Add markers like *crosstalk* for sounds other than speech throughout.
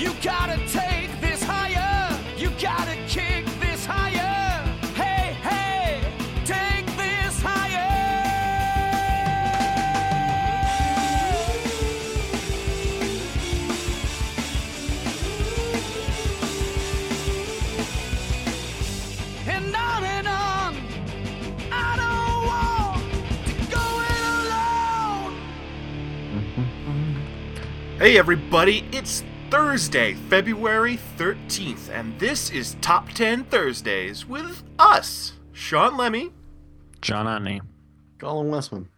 You gotta take this higher. You gotta kick this higher. Hey, hey, take this higher. And on and on. I don't want to go it alone. Hey everybody, it's Thursday, February 13th, and this is Top 10 Thursdays with us, Sean Lemmy. John Otney. Colin Westman.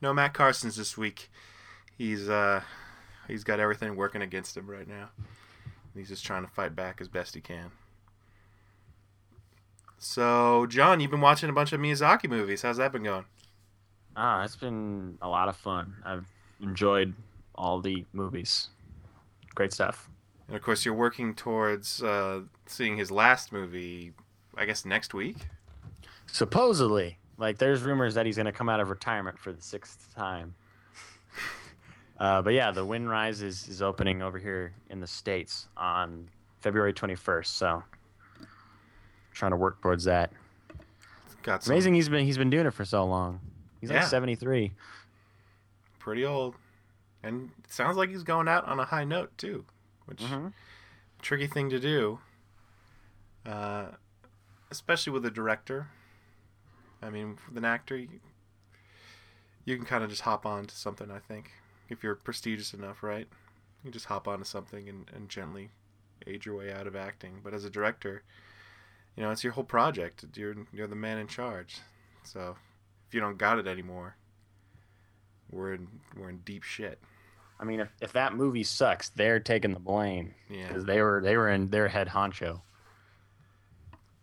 No Matt Carson's this week. He's uh he's got everything working against him right now. He's just trying to fight back as best he can. So, John, you've been watching a bunch of Miyazaki movies. How's that been going? Ah, it's been a lot of fun. I've enjoyed all the movies. Great stuff. And of course, you're working towards uh, seeing his last movie, I guess next week. Supposedly, like there's rumors that he's going to come out of retirement for the sixth time. *laughs* Uh, but yeah, the Wind Rise is, opening over here in the states on February 21st. So, trying to work towards that. Got some Amazing, he's been he's been doing it for so long. He's like 73. pretty old, and it sounds like he's going out on a high note too, which Mhm. tricky thing to do, uh, especially with a director. I mean, with an actor, you, you can kind of just hop on to something. I think if you're prestigious enough, right? You can just hop onto something and, and gently age your way out of acting. But as a director, you know, it's your whole project. You're you're the man in charge. So if you don't got it anymore, we're in we're in deep shit. I mean, if, if that movie sucks, they're taking the blame Yeah. because they were they were in their head honcho.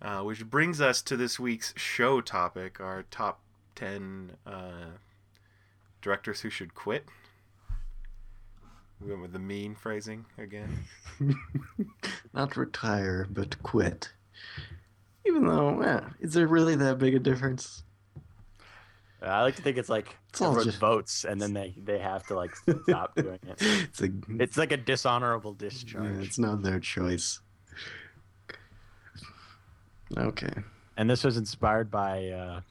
Uh, which brings us to this week's show topic, our top 10 uh, directors who should quit. We went with the mean phrasing again. *laughs* Not retire, but quit. Even though, eh, is there really that big a difference? Uh, I like to think it's like It's all everyone just- votes and then they they have to like stop doing it. *laughs* It's a, It's like a dishonorable yeah, discharge. it's not their choice. Okay. And this was inspired by uh,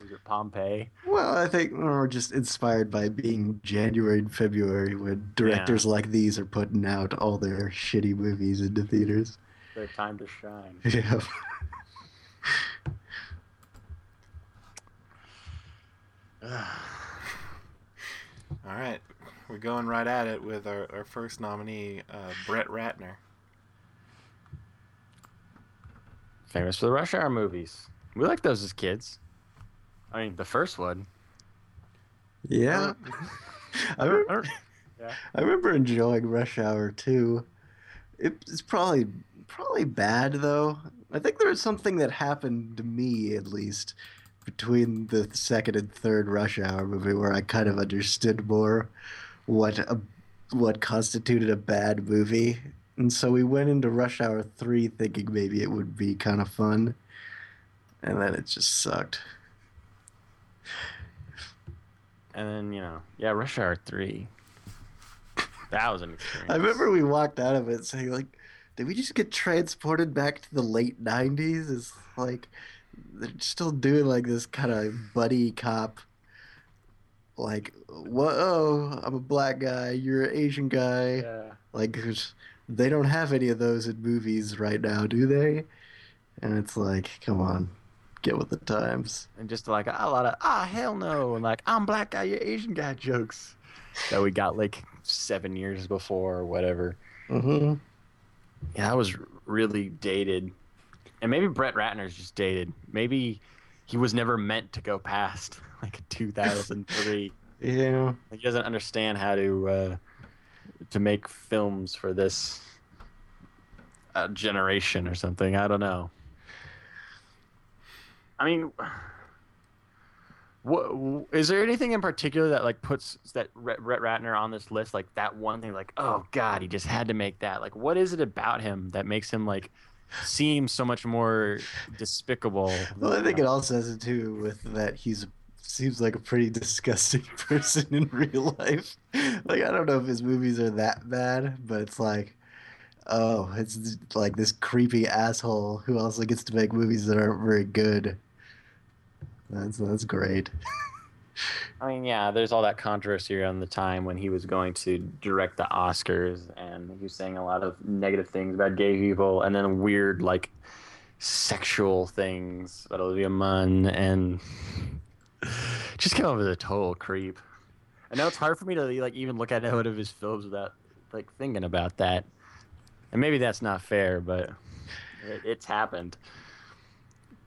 was it Pompeii. Well, I think we're just inspired by being January and February when directors like these are putting out all their shitty movies into theaters. Their time to shine. *laughs* Yeah. All right. We're going right at it with our, our first nominee, uh, Brett Ratner. Famous for the Rush Hour movies. We liked those as kids. I mean, the first one. Yeah. *laughs* I, re- Yeah. I remember enjoying Rush Hour too. It, it's probably probably bad though. I think there was something that happened to me at least between the second and third Rush Hour movie where I kind of understood more what a, what constituted a bad movie. And so we went into Rush Hour 3 thinking maybe it would be kind of fun. And then it just sucked. And then you know, yeah, Rush Hour three. That was an experience. *laughs* I remember we walked out of it saying like, did we just get transported back to the late '90s? It's like they're still doing like this kind of buddy cop, like, whoa, I'm a black guy, you're an Asian guy. Yeah. Like, they don't have any of those in movies right now, do they? And it's like, come on, get with the times. and just like a lot of ah hell no and like I'm black guy, you're Asian guy *laughs* jokes that we got like seven years before or whatever. hmm Yeah, that was really dated, and maybe Brett Ratner's just dated. Maybe he was never meant to go past *laughs* like 2003. *laughs* Yeah. He doesn't understand how to uh, to make films for this uh, generation or something. I don't know. I mean, what is there anything in particular that like puts that Brett Ratner on this list? Like that one thing, like oh god, he just had to make that. Like, what is it about him that makes him like seem so much more despicable? Well, I think it also has to do with that he's seems like a pretty disgusting *laughs* person in real life. Like I don't know if his movies are that bad, but it's like Oh, it's like this creepy asshole who also gets to make movies that aren't very good. That's that's great. *laughs* I mean, yeah, there's all that controversy around the time when he was going to direct the Oscars, and he was saying a lot of negative things about gay people, and then weird like sexual things about Olivia Munn, and *sighs* just came off as a total creep. I know it's hard for me to like even look at *laughs* one of his films without like thinking about that, and maybe that's not fair, but it, it's happened.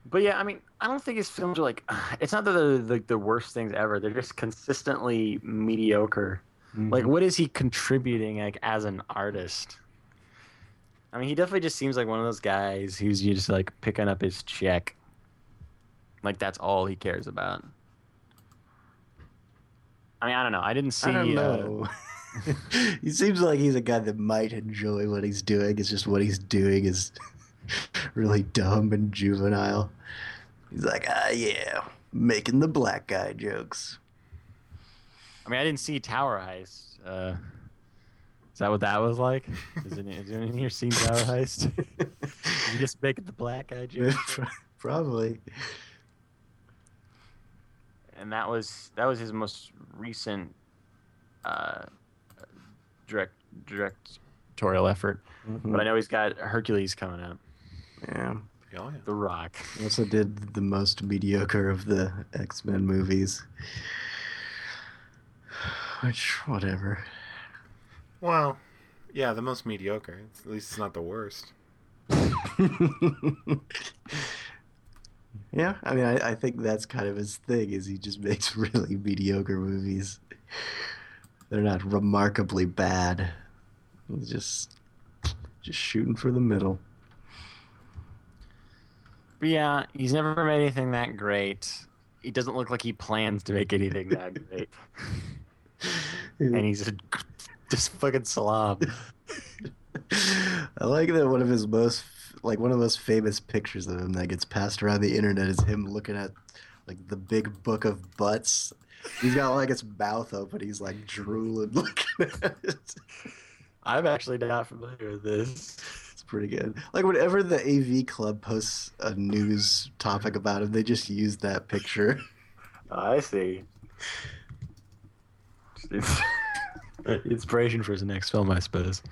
But yeah, I mean, I don't think his films are like. *sighs* It's not that they're the, the worst things ever. They're just consistently mediocre. Like, what is he contributing like as an artist? I mean, he definitely just seems like one of those guys who's just like picking up his check. Like that's all he cares about. I mean, I don't know. I didn't see. I don't uh, know. *laughs* he seems like he's a guy that might enjoy what he's doing. It's just what he's doing is *laughs* really dumb and juvenile. He's like, ah, yeah, making the black guy jokes. I mean, I didn't see Tower Heist. Uh, is that what that was like? Is, it, is anyone here seen Tower Heist? *laughs* you just making the black guy *laughs* joke? Probably. and that was that was his most recent uh, direct directorial effort. But I know he's got Hercules coming up. Yeah. Oh, yeah. The Rock. He also did the most mediocre of the X Men movies. Which, whatever. Well, yeah, the most mediocre. It's, at least it's not the worst. *laughs* yeah, I mean, I, I think that's kind of his thing. Is he just *laughs* makes really mediocre movies. They're not remarkably bad. He's just just shooting for the middle. But yeah, he's never made anything that great. He doesn't look like he plans to make anything that great. *laughs* and he's a, just fucking slob. I like that one of his most like one of the most famous pictures of him that gets passed around the internet is him looking at like the big book of butts. He's got like his mouth open. He's like drooling *laughs* looking at it. I'm actually not familiar with this. It's pretty good. Like whenever the AV Club posts a news topic about him, they just use that picture. *laughs* I see. *laughs* Inspiration for his next film, I suppose.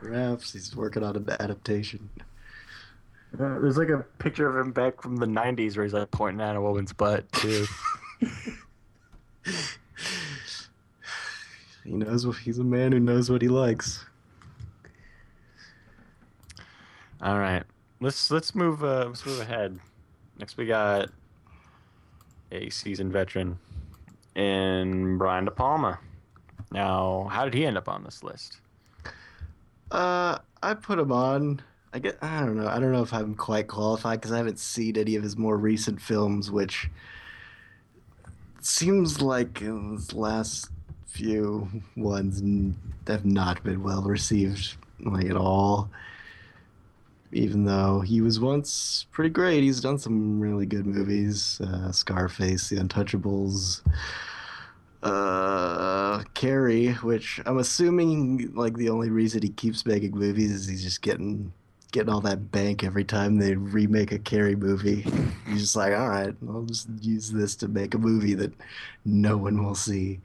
Perhaps he's working on an adaptation. Uh, there's like a picture of him back from the '90s where he's like pointing at a woman's butt too. *laughs* He knows what he's a man who knows what he likes. All right, let's let's move uh, let's move ahead. Next, we got a seasoned veteran in Brian De Palma. Now, how did he end up on this list? Uh, I put him on. I get. I don't know. I don't know if I'm quite qualified because I haven't seen any of his more recent films, which seems like his last few ones have not been well received, like at all. Even though he was once pretty great, he's done some really good movies: uh, Scarface, The Untouchables, uh, Carrie, which I'm assuming like the only reason he keeps making movies is he's just getting getting all that bank every time they remake a Carrie movie. He's just like, all right, I'll just use this to make a movie that no one will see.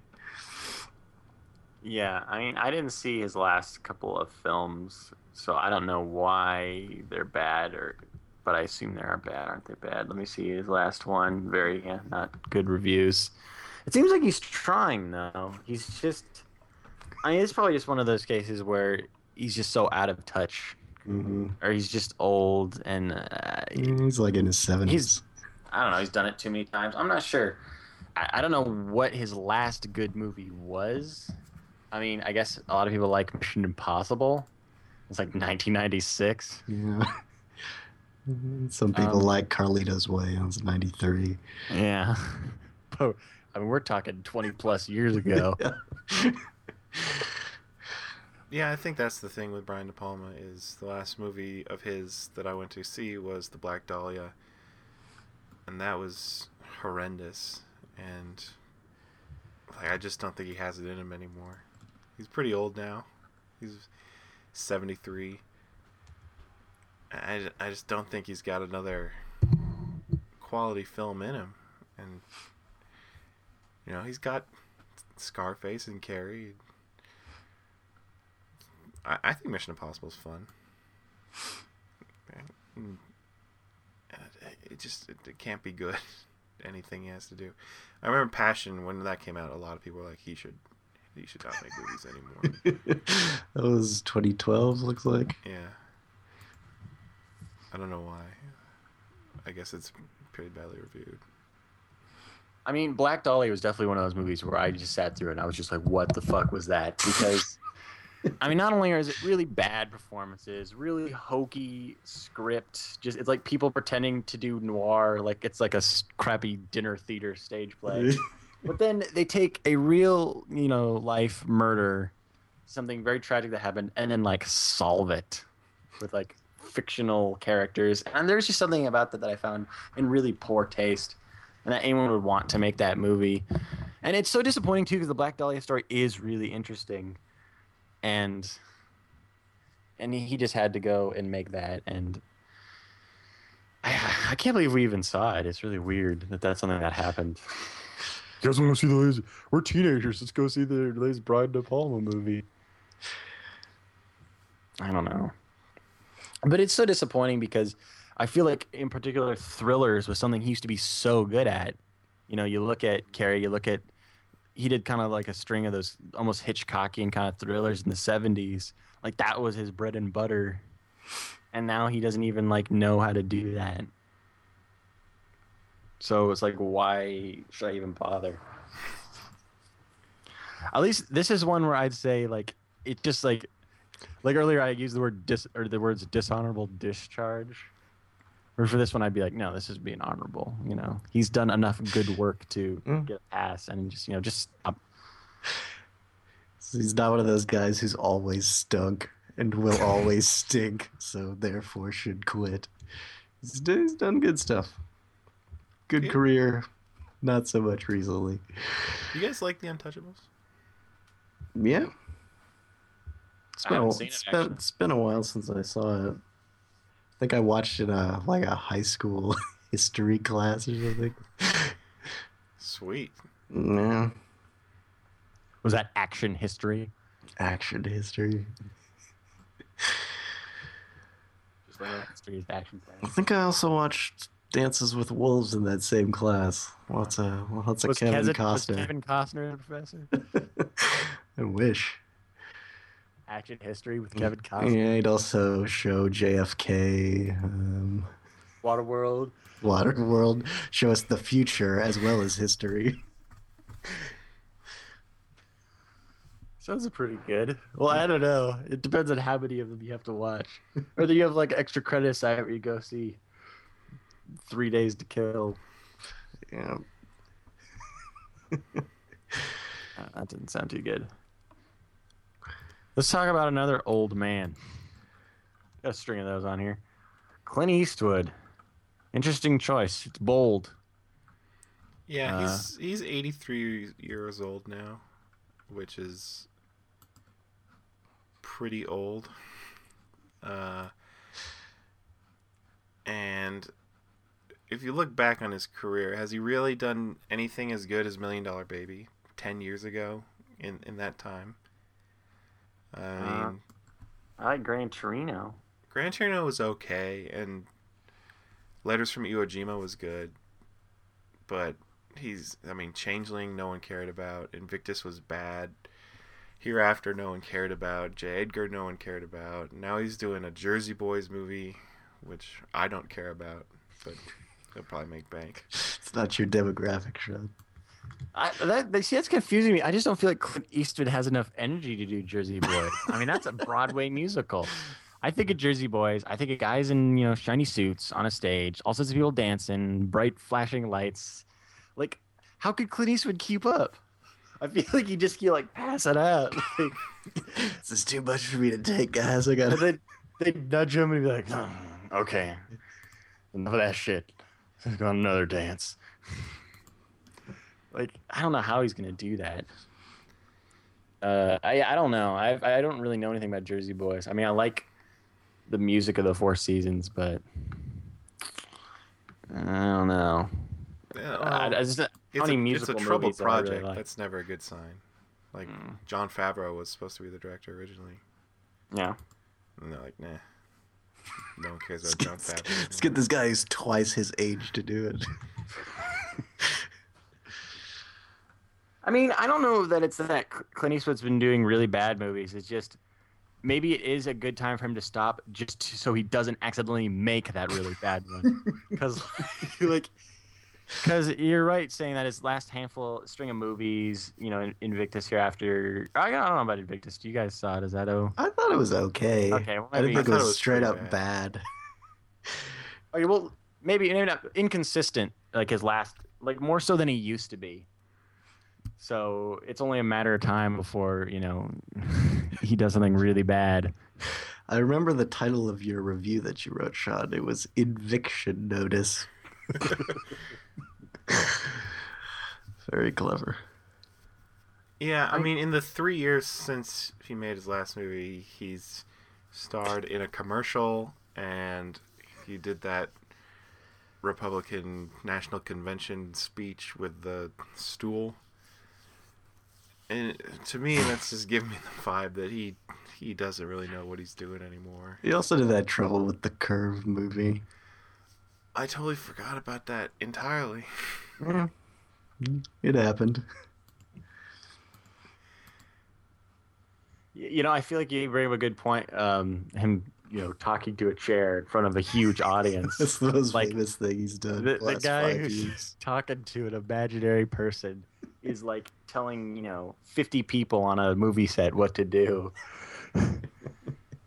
Yeah, I mean, I didn't see his last couple of films, so I don't know why they're bad, or but I assume they are bad, aren't they? Bad. Let me see his last one. Very yeah, not good reviews. It seems like he's trying though. He's just. I mean, it's probably just one of those cases where he's just so out of touch, Mm-hmm. or he's just old, and uh, He's like in his seventies. I don't know. He's done it too many times. I'm not sure. I, I don't know what his last good movie was. I mean, I guess a lot of people like Mission Impossible. It's like 1996. Yeah. *laughs* Some people Um, like Carlito's Way. It was '93. Yeah. *laughs* I mean, we're talking 20 plus years *laughs* ago. Yeah, I think that's the thing with Brian De Palma is the last movie of his that I went to see was The Black Dahlia, and that was horrendous. And like, I just don't think he has it in him anymore. He's pretty old now. He's 73. I, I just don't think he's got another quality film in him. And, you know, he's got Scarface and Carrie. I, I think Mission Impossible is fun. It, it just it, it can't be good. *laughs* Anything he has to do. I remember Passion when that came out. A lot of people were like, he should, he should not make movies anymore. *laughs* that was 2012, looks like. Yeah. I don't know why. I guess it's pretty badly reviewed. I mean, Black Dahlia was definitely one of those movies where I just sat through it and I was just like, what the fuck was that? Because, I mean, not only is it really bad performances, really hokey script, just it's like people pretending to do noir, like it's like a crappy dinner theater stage play. *laughs* but then they take a real, you know, life murder, something very tragic that happened, and then like solve it with like fictional characters. And there's just something about that that I found in really poor taste and that anyone would want to make that movie. And it's so disappointing too because the Black Dahlia story is really interesting, and and he just had to go and make that. And I, *sighs* I can't believe we even saw it. It's really weird that that's something that happened. Guys want to see the Lazy? We're teenagers. Let's go see the Lazy Brian De Palma movie. I don't know, but it's so disappointing because I feel like, in particular, thrillers was something he used to be so good at. You know, you look at Carrie, you look at he did kind of like a string of those almost Hitchcockian kind of thrillers in the '70s. Like that was his bread and butter, and now he doesn't even like know how to do that. So it's like, why should I even bother? At least this is one where I'd say like it just like like earlier I used the word dis or the words dishonorable discharge. Or for this one, I'd be like, no, this is being honorable. You know, he's done enough good work to Mm. get a pass, and just you know, just stop. He's not one of those guys who's always stunk and will always *laughs* stink, so therefore should quit. He's, he's done good stuff. Good Yeah. career, not so much recently. You guys like The Untouchables? Yeah. It's I been, a, haven't it's, it, been, it's been a while since I saw it. I think I watched it uh, like a high school *laughs* history class or something. Sweet. Yeah, Was that action history? action history. Just like history is action. I think I also watched Dances with Wolves in that same class. Lots of lots of Was Kevin Kevin, was Costner. Kevin Costner the professor? *laughs* I wish. action history with Kevin Costner. Yeah, he'd also show JFK, um, Waterworld. Waterworld, show us the future as well as history. Sounds pretty good. Well, I don't know. It depends on how many of them you have to watch. or do you have like extra credits site where you go see Three Days to Kill. Yeah. *laughs* Uh, that didn't sound too good. Let's talk about another old man. Got a string of those on here. Clint Eastwood. Interesting choice. It's bold. Yeah, Uh, he's he's 83 years old now, which is pretty old. Uh, and if you look back on his career, has he really done anything as good as Million Dollar Baby 10 years ago in in that time? I Uh, mean, I like Gran Torino. Gran Torino was okay, and Letters from Iwo Jima was good, but he's, I mean, Changeling, no one cared about. Invictus was bad. Hereafter, no one cared about. J. Edgar, no one cared about. Now he's doing a Jersey Boys movie, which I don't care about, but he'll probably make bank. *laughs* It's not your demographic, Sean. I, that, that, see, that's confusing me. I just don't feel like Clint Eastwood has enough energy to do Jersey Boys. I mean, that's a *laughs* Broadway musical. I think of Jersey Boys. I think of guys in you know shiny suits on a stage, all sorts of people dancing, bright flashing lights. Like, how could Clint Eastwood keep up? I feel like he just keep like passing out. *laughs* Like, This is too much for me to take, guys. I gotta. then they nudge him and be like, "Oh, "Okay, enough of that shit. Let's go on another dance." *laughs* like, I don't know how he's gonna do that. Uh, I I don't know. I I don't really know anything about Jersey Boys. I mean, I like the music of the Four Seasons, but I don't know. Yeah, I, I well, just, it's, a, it's a troubled I really project. like. That's never a good sign. Like Mm. Jon Favreau was supposed to be the director originally, Yeah. and they're like, nah. No one cares about Jon Favreau. Let's get this guy who's twice his age to do it. *laughs* I mean, I don't know that it's that Clint Eastwood's been doing really bad movies. It's just maybe it is a good time for him to stop, just so he doesn't accidentally make that really bad one. *laughs* Because, *laughs* like, because you're right saying that his last handful string of movies, you know, Invictus Hereafter. I don't know about Invictus. Do You guys saw it? Is that oh? I thought it was okay. Okay, well, I didn't think it was, it was straight up bad. *laughs* Okay, well, maybe maybe not inconsistent like his last, like more so than he used to be. So it's only a matter of time before you know *laughs* he does something really bad. I remember the title of your review that you wrote, Sean. It was Inviction Notice. *laughs* *laughs* Very clever. Yeah, I mean, in the three years since he made his last movie, he's starred in a commercial, and he did that Republican National Convention speech with the stool. And to me, *laughs* that's just giving me the vibe that he he doesn't really know what he's doing anymore. He also did that Trouble with the Curve movie. I totally forgot about that entirely. *laughs* It happened. You know, I feel like you bring up a good point. Um, him, you know, talking to a chair in front of a huge audience. *laughs* That's the most Like, famous thing he's done. the, the, the guy who's years. *laughs* talking to an imaginary person is like telling you know 50 people on a movie set what to do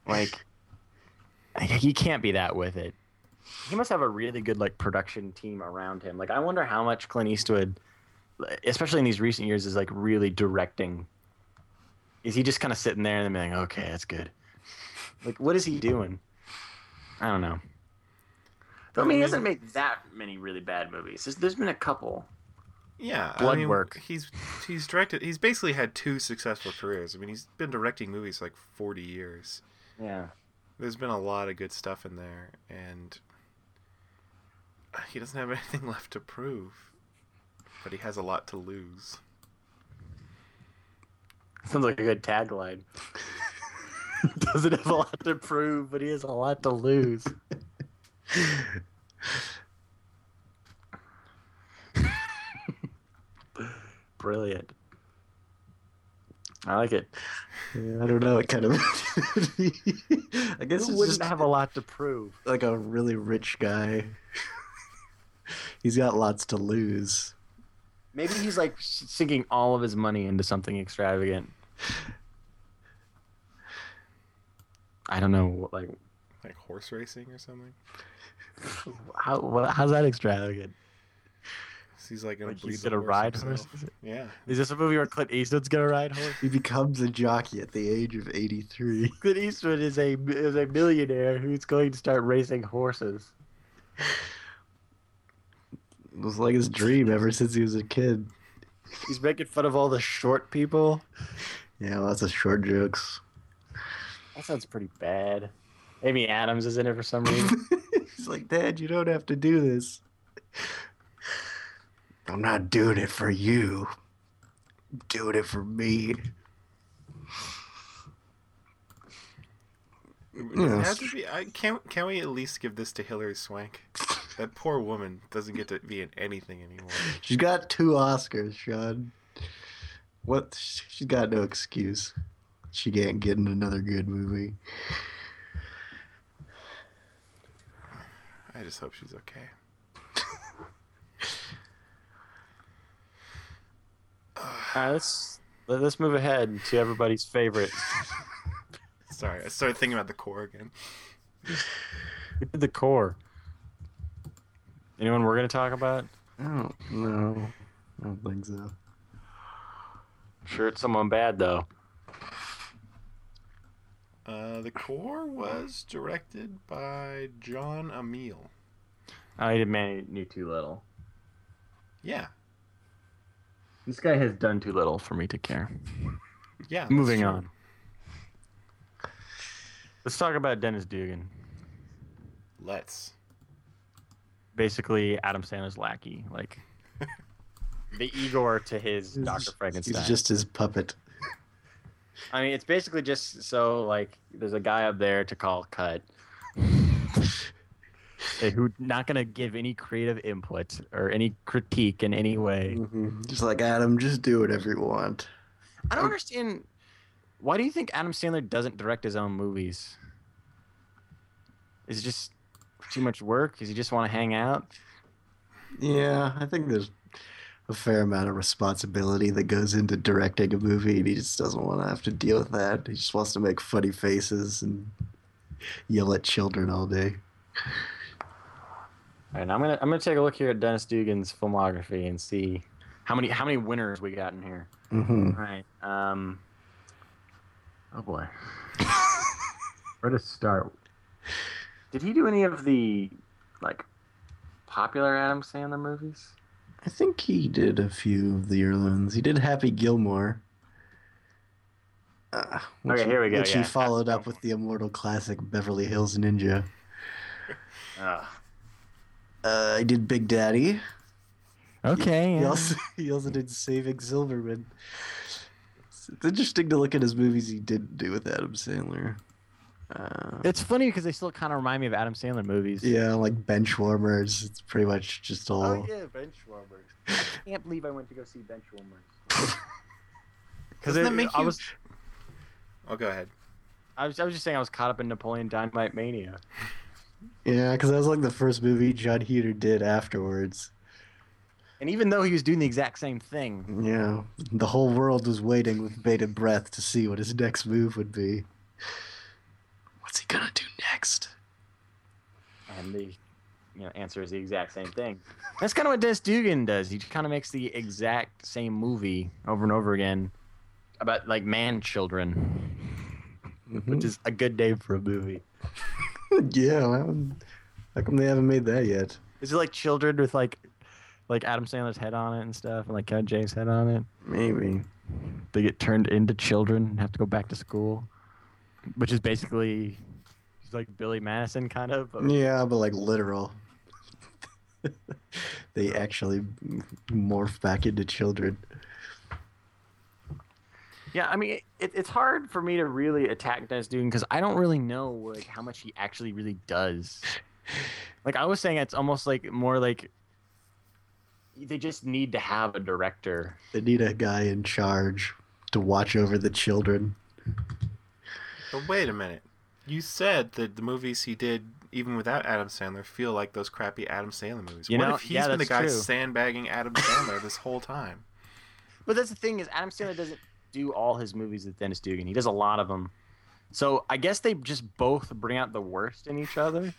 like he can't be that with it he must have a really good like production team around him like i wonder how much clint eastwood especially in these recent years is like really directing is he just kind of sitting there and being like okay that's good like what is he doing i don't know I mean, he hasn't made that many really bad movies. There's, there's been a couple. Yeah, Blood I mean, work. He's he's directed. He's basically had two successful careers. I mean, he's been directing movies like forty years. Yeah. There's been a lot of good stuff in there, and he doesn't have *laughs* anything left to prove. But he has a lot to lose. Sounds like a good tagline. *laughs* Doesn't have a lot to prove, but he has a lot to lose. *laughs* Brilliant. I like it. Yeah, I don't know. It kind of. I guess Who it's wouldn't just have a lot to prove? like a really rich guy. He's got lots to lose. Maybe he's like sinking all of his money into something extravagant. I don't know, what, like Like horse racing or something. *laughs* how what, how's that extravagant? He's like gonna Like he's the gonna horse ride himself. horses? Yeah. Is this a movie where Clint Eastwood's gonna ride horse? He becomes a jockey at the age of 83. *laughs* Clint Eastwood is a is a millionaire who's going to start racing horses. It was like his dream ever *laughs* since he was a kid. He's making fun of all the short people. Yeah, lots of short jokes. That sounds pretty bad. Amy Adams is in it for some reason. *laughs* He's like, Dad, you don't have to do this. I'm not doing it for you. I'm doing it for me. It has to be. I can't. Can we at least give this to Hilary Swank? That poor woman doesn't get to be in anything anymore. *laughs* She's got two Oscars, Sean. What? She's got no excuse. She can't get in another good movie. I just hope she's okay. All right, let's let- let's move ahead to everybody's favorite. *laughs* Sorry, I started thinking about the core again. We did the core. Anyone we're gonna talk about? I don't know. I don't think so. Sure, it's someone bad though. Uh, the core was directed by Jon Amiel. I did man knew too little. Yeah, This guy has done too little for me to care. Yeah. Moving true. on. Let's talk about Dennis Dugan. Let's. Basically, Adam Sandler's lackey, like *laughs* the Igor to his Doctor Frankenstein. He's just his puppet. I mean, it's basically just so like there's a guy up there to call cut. eh, *laughs* Who not gonna give any creative input or any critique in any way. Mhm. Just like Adam, just do whatever you want. I don't understand. Why do you think Adam Sandler doesn't direct his own movies? Is just too much work? Does he just want to hang out? Yeah, I think there's a fair amount of responsibility that goes into directing a movie, and he just doesn't want to have to deal with that. He just wants to make funny faces and yell at children all day. All right, I'm gonna I'm gonna take a look here at Dennis Dugan's filmography and see how many how many winners we got in here. hmm All right. Um. Oh boy. *laughs* Where to start? Did he do any of the like popular Adam Sandler movies? I think he did a few of the early ones. He did Happy Gilmore. Uh, which, Okay, here we go, Which yeah, he followed up with the immortal classic Beverly Hills Ninja. Uh, Uh, I did Big Daddy. okay. He also, *laughs* he also did Saving Silverman. It's, it's interesting to look at his movies he didn't do with Adam Sandler. Uh, It's funny because they still kind of remind me of Adam Sandler movies. yeah, like Benchwarmers. It's pretty much just all. Oh yeah, Benchwarmers. *laughs* I can't believe I went to go see Benchwarmers. *laughs* Because Doesn't that make I you- was, Oh, go ahead. I was, I was just saying I was caught up in Napoleon Dynamite mania. Yeah, because that was like the first movie Jon Heder did afterwards. And even though he was doing the exact same thing, Yeah, the whole world was waiting with bated breath to see what his next move would be. What's he gonna do next? and the you know answer is the exact same thing. That's kind of what Dennis Dugan does. He kind of makes the exact same movie over and over again about like man children, mm-hmm. which is a good name for a movie. *laughs* yeah, well, how come they haven't made that yet? Is it like children with like like Adam Sandler's head on it and stuff, and like Kevin James' head on it? Maybe. They get turned into children and have to go back to school, which is basically he's like Billy Madison kind of. but- Yeah, but like literal. *laughs* they actually morph back into children. Yeah, I mean, it, it's hard for me to really attack Dennis Dugan because I don't really know like how much he actually really does. *laughs* Like I was saying, it's almost like more like they just need to have a director. They need a guy in charge to watch over the children. But wait a minute. You said that the movies he did, even without Adam Sandler, feel like those crappy Adam Sandler movies. You what know, if he's yeah, been the guy true. sandbagging Adam Sandler this whole time? *laughs* But that's the thing is Adam Sandler doesn't do all his movies with Dennis Dugan. He does a lot of them. So I guess they just both bring out the worst in each other.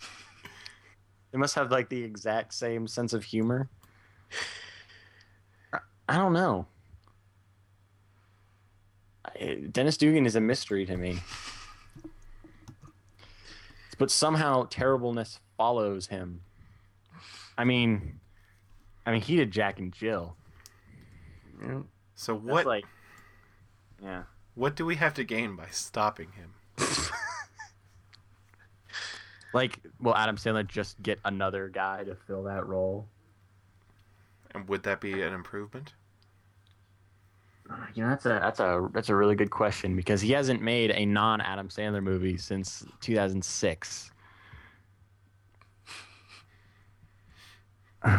They must have like the exact same sense of humor. I- I don't know. Dennis Dugan is a mystery to me. But somehow terribleness follows him. I mean, I mean, he did Jack and Jill. Yeah. So That's what like, yeah. what do we have to gain by stopping him? *laughs* Like, will Adam Sandler just get another guy to fill that role? And would that be an improvement? You know, that's a that's a that's a really good question because he hasn't made a non Adam Sandler movie since 2006. *sighs*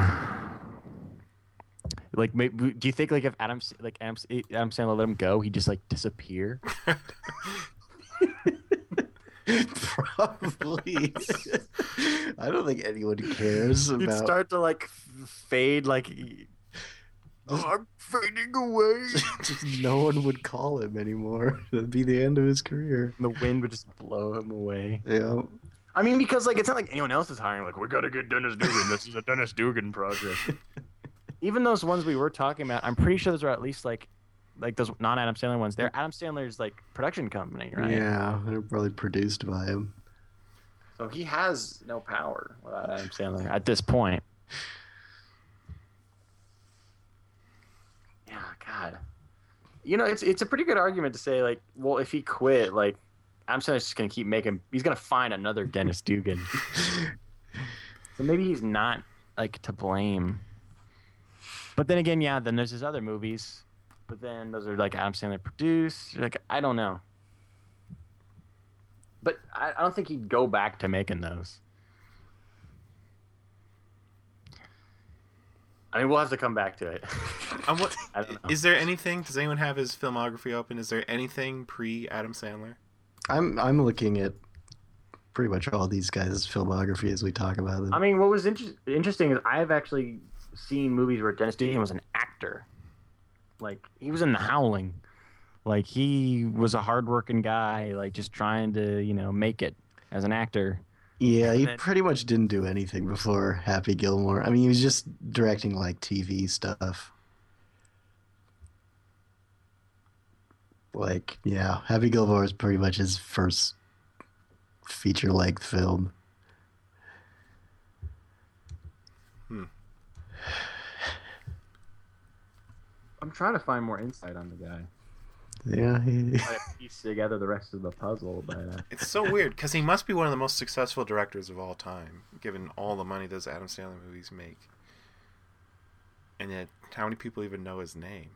like, maybe, do you think like if Adam like Adam, Adam Sandler let him go, he'd just like disappear? Probably. *laughs* I don't think anyone cares *laughs* He'd start to like f- fade, like I'm fading away. *laughs* just no one would call him anymore. *laughs* That'd be the end of his career. the wind would just blow him away. Yeah. I mean, because like it's not like anyone else is hiring. Like we gotta get Dennis Dugan. This is a Dennis Dugan project. *laughs* Even those ones we were talking about, I'm pretty sure those are at least like, like those non-Adam Sandler ones. They're Adam Sandler's like production company, right? Yeah, they're probably produced by him. So he has no power without Adam Sandler at this point. Yeah, God. you know, it's it's a pretty good argument to say like, well, if he quit, like, I'm just gonna keep making. He's gonna find another Dennis Dugan. *laughs* so maybe he's not like to blame. But then again, yeah. Then there's his other movies. But then those are like Adam Sandler produced. Like I don't know. But I, I don't think he'd go back to making those. I mean, we'll have to come back to it. Um, what, *laughs* I don't know. is there anything? Does anyone have his filmography open? Is there anything pre Adam Sandler? I'm I'm looking at pretty much all these guys' filmography as we talk about them. I mean, what was inter- interesting is I've actually seen movies where Dennis Dugan was an actor. Like he was in The Howling. Like he was a hardworking guy, like just trying to, you know, make it as an actor. Yeah, he pretty much didn't do anything before Happy Gilmore. I mean, he was just directing like TV stuff. Like, yeah, Happy Gilmore is pretty much his first feature length film. Hmm. *sighs* I'm trying to find more insight on the guy. Yeah, he, *laughs* Try to piece together the rest of the puzzle, but uh, It's so weird because he must be one of the most successful directors of all time, given all the money those Adam Sandler movies make. And yet, how many people even know his name?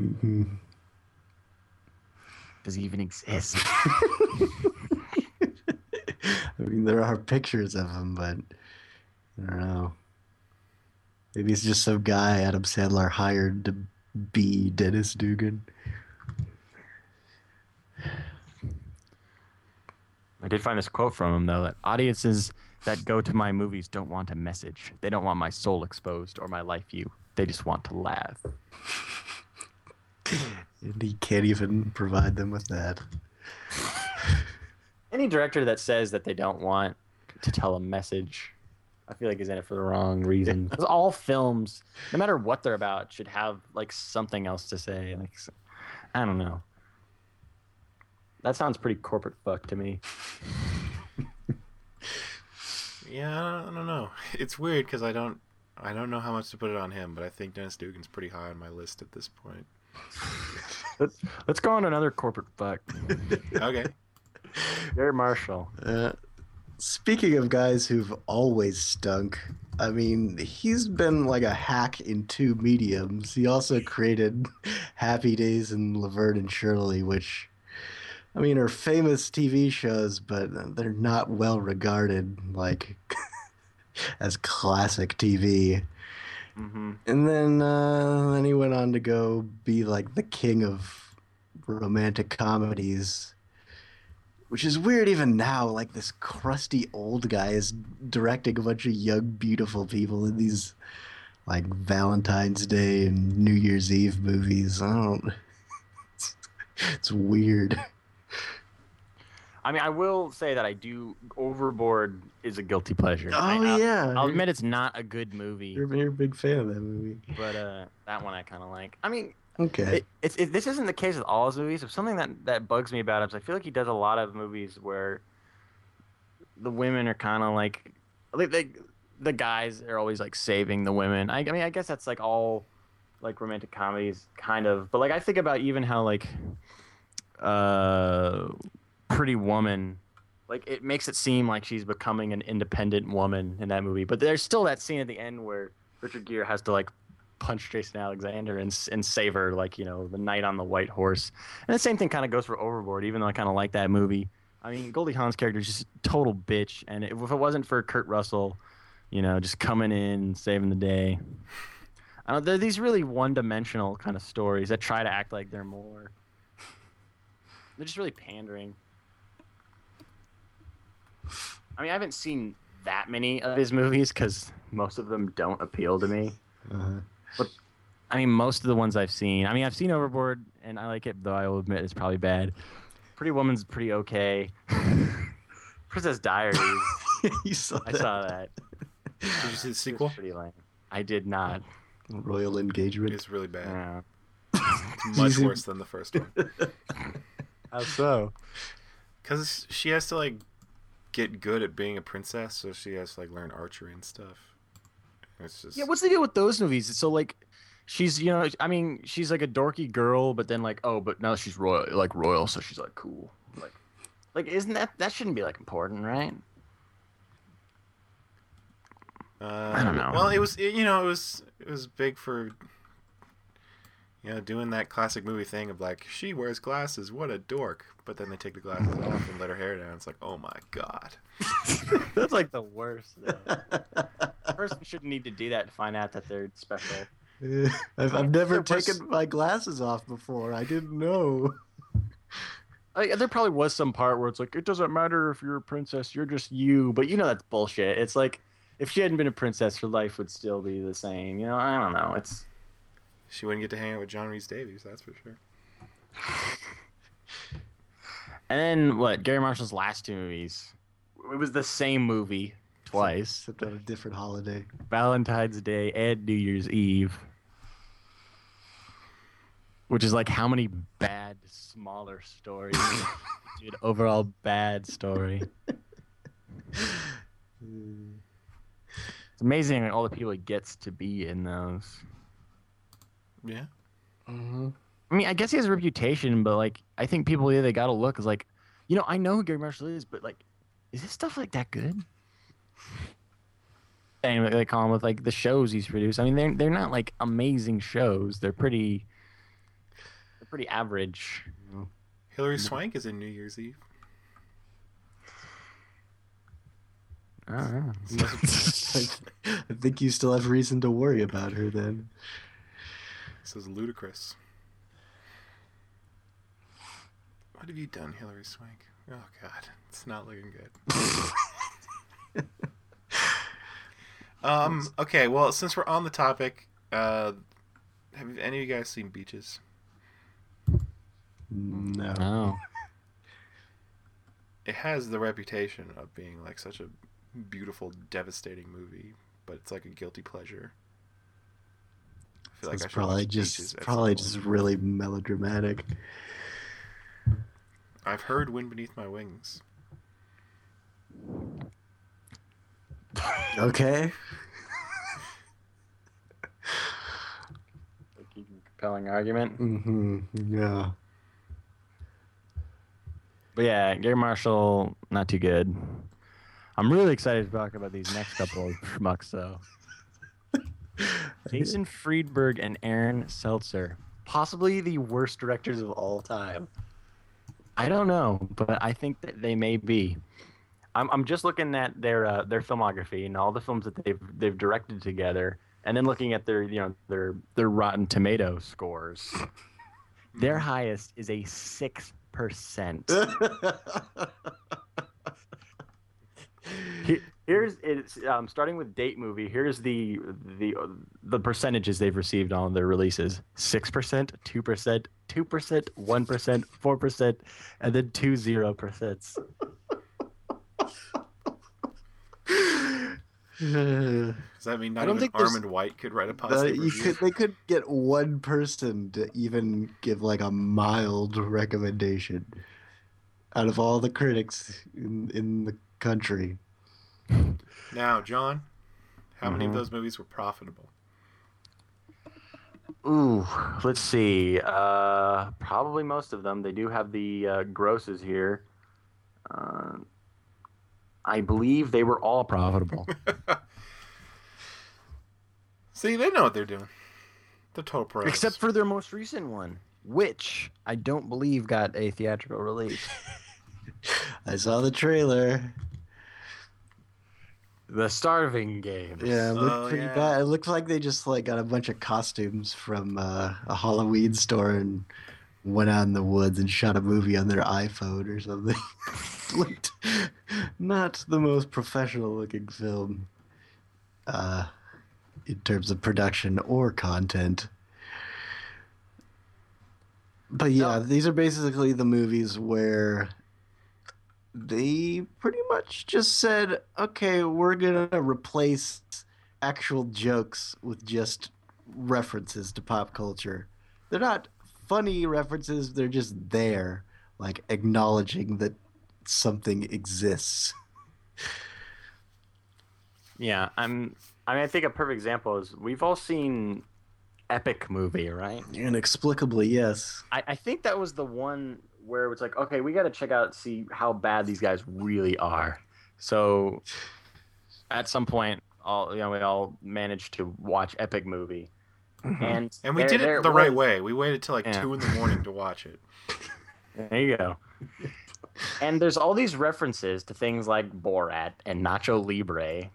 Mhm. does he even exist? *laughs* I mean, there are pictures of him, but I don't know. Maybe he's just some guy Adam Sandler hired to be Dennis Dugan. I did find this quote from him though that audiences that go to my movies don't want a message. They don't want my soul exposed or my life view. They just want to laugh. And he can't even provide them with that. *laughs* Any director that says that they don't want to tell a message, I feel like is in it for the wrong reason. 'Cause all films, no matter what they're about, should have like something else to say. Like, s- I don't know. That sounds pretty corporate fuck to me. Yeah, I don't know. It's weird because I don't, I don't know how much to put it on him, but I think Dennis Dugan's pretty high on my list at this point. Let's let's go on another corporate fuck. Okay. Garry Marshall. Uh, speaking of guys who've always stunk, I mean, he's been like a hack in two mediums. He also created Happy Days and Laverne and Shirley, which, I mean, are famous TV shows, but they're not well regarded, like, *laughs* as classic TV. Mm-hmm. And then, uh, then he went on to go be like the king of romantic comedies, which is weird even now. Like this crusty old guy is directing a bunch of young, beautiful people in these like Valentine's Day and New Year's Eve movies. I don't. *laughs* It's, it's weird. I mean, I will say that I do. Overboard is a guilty pleasure. Oh I, I'll, yeah, I'll admit it's not a good movie, you're, you're a big fan of that movie. but uh, that one I kind of like. I mean, Okay. it, it's it, this isn't the case with all his movies. But something that that bugs me about him is I feel like he does a lot of movies where the women are kind of like, like they, the guys are always like saving the women. I, I mean, I guess that's like all like romantic comedies, kind of. But like I think about even how like, uh, Pretty Woman. Like it makes it seem like she's becoming an independent woman in that movie, but there's still that scene at the end where Richard Gere has to like punch Jason Alexander and and save her, like you know the knight on the white horse. And the same thing kind of goes for Overboard, even though I kind of like that movie. I mean, Goldie Hawn's character is just total bitch, and if it wasn't for Kurt Russell, you know, just coming in saving the day. I don't. Know, they're these really one-dimensional kind of stories that try to act like they're more. They're just really pandering. I mean, I haven't seen that many of his movies because most of them don't appeal to me. Uh-huh. I mean, most of the ones I've seen. I mean, I've seen Overboard, and I like it, though I will admit it's probably bad. Pretty Woman's pretty okay. *laughs* Princess Diaries, *laughs* you saw I that saw that. Did you see the sequel? pretty lame. I did not. royal engagement. It's really bad. Yeah. It's much worse than the first one. *laughs* How so? Because she has to like get good at being a princess, so she has to like learn archery and stuff. It's just Yeah, what's the deal with those movies? So like, she's you know I mean she's like a dorky girl, but then like oh but now she's royal like royal, so she's like cool. Like like isn't that that shouldn't be like important, right? Uh, I don't know. Well, it was it- you know it was it was big for you know doing that classic movie thing of like she wears glasses, what a dork. But then they take the glasses off and let her hair down. It's like oh my god. *laughs* That's like the worst. A *laughs* person shouldn't need to do that to find out that they're special. I've, I've never There was- taken my glasses off before. I didn't know. Like, there probably was some part where it's like it doesn't matter if you're a princess, you're just you. But you know that's bullshit. It's like if she hadn't been a princess, her life would still be the same. You know, I don't know. It's She wouldn't get to hang out with John Rhys-Davies, that's for sure. and then what? Garry Marshall's last two movies. It was the same movie twice. Except on a different holiday. Valentine's Day and New Year's Eve. Which is like how many bad, smaller stories *laughs* to an overall bad story. *laughs* Hmm. It's amazing all the people he gets to be in those. Yeah. Mm-hmm. I mean, I guess he has a reputation, but like, I think people yeah, they gotta look is like, you know, I know who Garry Marshall is, but like, is this stuff like that good? And they call him with like the shows he's produced. I mean, they're they're not like amazing shows. They're pretty, they're pretty average. Hilary Swank is in New Year's Eve. I don't know. *laughs* I think you still have reason to worry about her then. This is ludicrous. What have you done, Hilary Swank? Oh God, it's not looking good. *laughs* um. Okay. Well, since we're on the topic, uh, have any of you guys seen Beaches? No. No. It has the reputation of being like such a beautiful, devastating movie, but it's like a guilty pleasure. I feel it's I probably just Beaches at probably point. just really melodramatic. I've heard "Wind Beneath My Wings." Okay. *laughs* A compelling argument. Mm-hmm. Yeah. But yeah, Garry Marshall, not too good. I'm really excited to talk about these next couple of schmucks, though. *laughs* Jason Friedberg and Aaron Seltzer, possibly the worst directors of all time. I don't know, but I think that they may be. I'm, I'm just looking at their uh, their filmography and all the films that they've they've directed together, and then looking at their you know their their Rotten Tomato scores. *laughs* Their highest is a six percent. *laughs* He- Here's it's um, starting with date movie. Here's the the the percentages they've received on their releases: six percent, two percent, two percent, one percent, four percent, and then two zero percents. Does that mean I not don't even think there's- Armond White could write a positive you review? could they could get one person to even give like a mild recommendation out of all the critics in in the country. *laughs* Now, John, how many of Mhm. those movies were profitable? Ooh, let's see. Uh, probably most of them. They do have the uh, grosses here. Uh, I believe they were all profitable. *laughs* See, they know what they're doing. The total pros. Except for their most recent one, which I don't believe got a theatrical release. *laughs* I saw the trailer. The Starving Game. Yeah, it looked Oh, pretty yeah. bad. It looked like they just like got a bunch of costumes from uh, a Halloween store and went out in the woods and shot a movie on their iPhone or something. *laughs* looked not the most professional looking film uh, in terms of production or content. But yeah, No. these are basically the movies where they pretty much just said, okay, we're going to replace actual jokes with just references to pop culture. They're not funny references, they're just there, like acknowledging that something exists. Yeah, I'm. I mean, I think a perfect example is we've all seen epic movie, right? Inexplicably, yes. I, I think that was the one where it's like, okay, we got to check out, see how bad these guys really are. So, at some point, all you know, we all managed to watch epic movie, mm-hmm. and And we there- did there it the right way. We waited till like Yeah. two in the morning to watch it. *laughs* There you go. and there's all these references to things like Borat and Nacho Libre,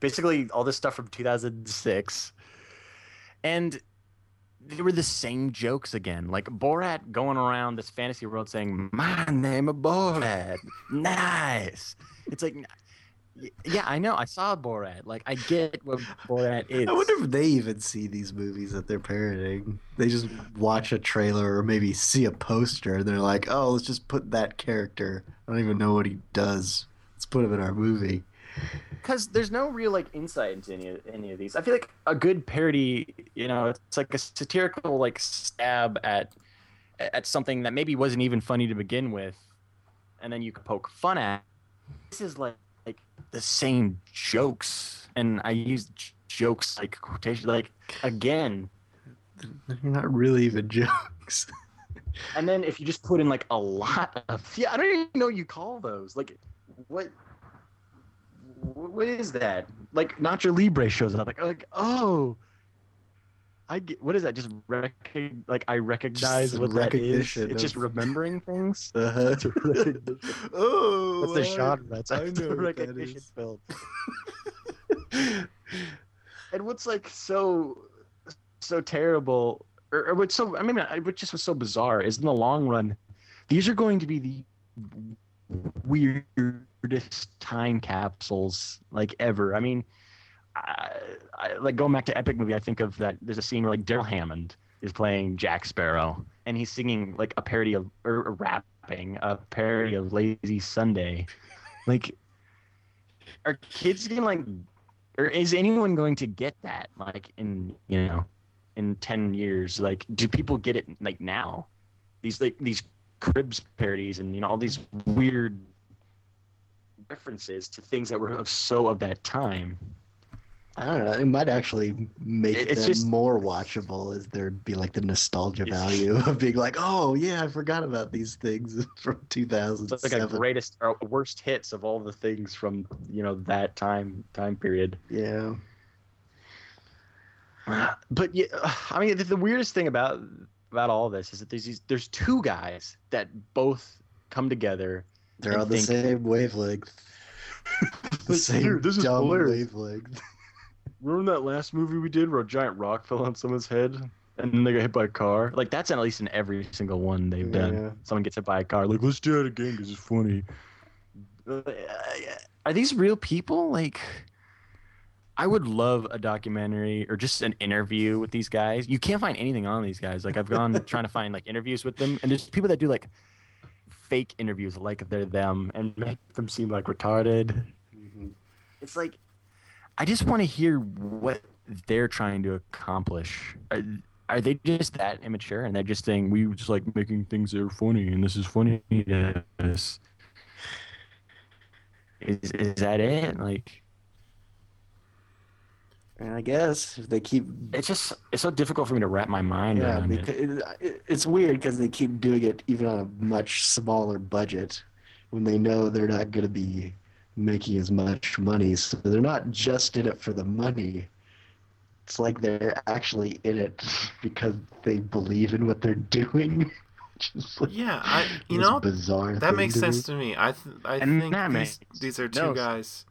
basically all this stuff from 2006, and they were the same jokes again. Like Borat going around this fantasy world saying, "My name is Borat." Nice. It's like, yeah, I know. I saw Borat. Like, I get what Borat is. *laughs* I wonder if they even see these movies that they're parodying. They just watch a trailer or maybe see a poster and they're like, oh, let's just put that character. I don't even know what he does. Let's put him in our movie. Because there's no real like insight into any of, any of these. I feel like a good parody, you know, it's like a satirical like stab at at something that maybe wasn't even funny to begin with, and then you could poke fun at. This is like like the same jokes, and I use j- jokes like quotation like again. They're not really even jokes. *laughs* And then if you just put in like a lot of yeah, I don't even know what you call those. Like what what is that? Like Nacho Libre shows up like like oh I get what is that? Just rec- like I recognize Just what that is. recognition It's just remembering things. *laughs* Uh-huh. It's a recognition. *laughs* oh, That's the genre. It's I know recognition film. *laughs* And what's like so so terrible, or, or what's so I mean, I- what just was so bizarre is in the long run, these are going to be the weirdest time capsules like ever. I mean, I, I, like going back to epic movie, I think of that. There's a scene where like Darrell Hammond is playing Jack Sparrow, and he's singing like a parody of or, or rapping a parody of Lazy Sunday. Like, are kids gonna like or is anyone going to get that like in you know in 10 years like do people get it like now these like these cribs parodies and you know all these weird references to things that were of so of that time I don't know. It might actually make It- it's them just- more watchable as there'd be like the nostalgia value *laughs* of being like, oh yeah, I forgot about these things *laughs* from it's 2007. like a greatest or worst hits of all the things from you know that time time period yeah. *sighs* but yeah, *sighs* I mean, the, the weirdest thing about about all this is that there's these, there's two guys that both come together. They're on the think- same wavelength. *laughs* the same dude, this is dumb hilarious. wavelength. *laughs* Remember that last movie we did where a giant rock fell on someone's head and then they got hit by a car? Like that's at least in every single one they've Yeah. done. Someone gets hit by a car. Like let's do it again because it's funny. Uh, Are these real people? Like, I would love a documentary or just an interview with these guys. You can't find anything on these guys. Like I've gone trying to find like interviews with them, and there's people that do like fake interviews like they're them and make them seem like retarded. Mm-hmm. It's like I just want to hear what they're trying to accomplish. Are, are they just that immature and they're just saying we just like making things that are funny and this is funny us? Is is that it? Like And I guess if they keep it's just it's so difficult for me to wrap my mind Yeah, around because it. it, it, it's weird because they keep doing it even on a much smaller budget when they know they're not going to be making as much money. So they're not just in it for the money. It's like they're actually in it *laughs* because they believe in what they're *laughs* doing. Like Yeah, I you know bizarre. that makes to sense me. to me. I th- I And think these, makes these are two no guys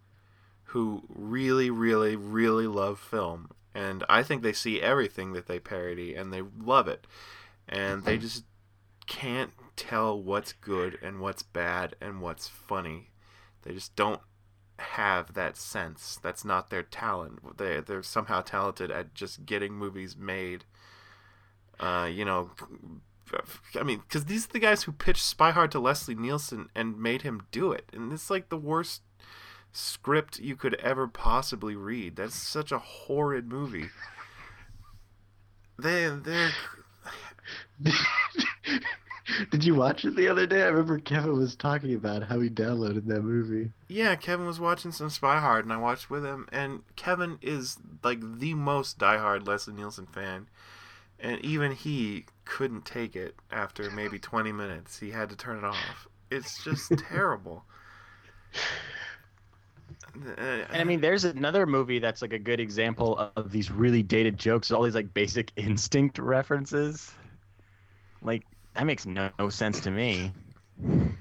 who really, really, really love film, and I think they see everything that they parody and they love it, and they just can't tell what's good and what's bad and what's funny. They just don't have that sense. That's not their talent. They they're somehow talented at just getting movies made. Uh, you know, I mean, because these are the guys who pitched Spy Hard to Leslie Nielsen and made him do it, and it's like the worst script you could ever possibly read. That's such a horrid movie. They they're *laughs* Did you watch it the other day? I remember Kevin was talking about how he downloaded that movie. yeah. Kevin was watching some Spy Hard, and I watched with him. And Kevin is like the most diehard Leslie Nielsen fan. and even he couldn't take it after maybe 20 minutes. He had to turn it off. It's just *laughs* terrible. Uh, And I mean, there's another movie that's like a good example of these really dated jokes, all these like basic *laughs* instinct references. Like that makes no, no sense to me.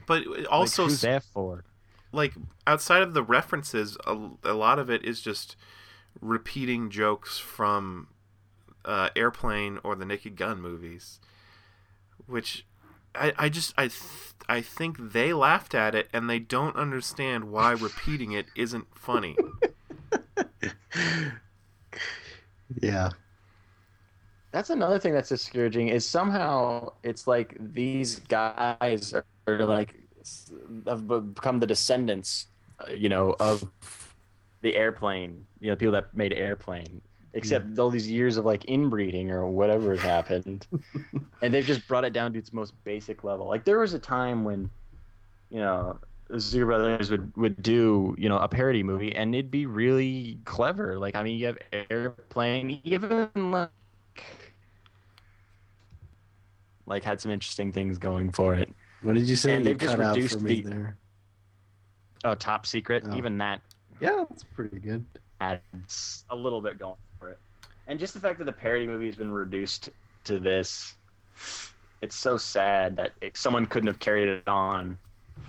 but Like, also who's that for? like outside of the references, a, a lot of it is just repeating jokes from uh, Airplane or the Naked Gun movies, which I, I just I th- I think they laughed at it and they don't understand why repeating it isn't funny. *laughs* Yeah. That's another thing that's discouraging is somehow it's like these guys are, are like have become the descendants, uh, you know, of the airplane. You know, people that made airplane. Except all these years of like inbreeding or whatever has happened, *laughs* and they've just brought it down to its most basic level. Like there was a time when, you know, the Zucker Brothers would would do you know a parody movie and it'd be really clever. Like I mean, you have airplane, even like like had some interesting things going for it. What did you say? And you they've just reduced for me the- there. Oh, top secret. Oh. Even that Yeah, that's pretty good. adds a little bit going. And just the fact that the parody movie has been reduced to this, it's so sad that it, someone couldn't have carried it on.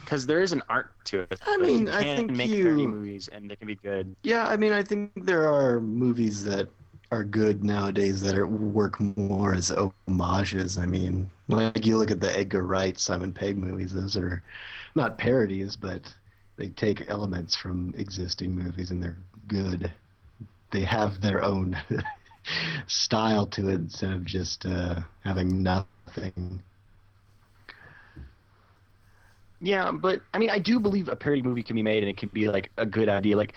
Because there is an art to it. I mean, you I think make you- parody movies and they can be good. Yeah, I mean, I think there are movies that are good nowadays that are, work more as homages. I mean, like you look at the Edgar Wright, Simon Pegg movies; those are not parodies, but they take elements from existing movies and they're good. They have their own *laughs* style to it instead of just uh, having nothing. Yeah, but I mean, I do believe a parody movie can be made and it can be like a good idea. Like,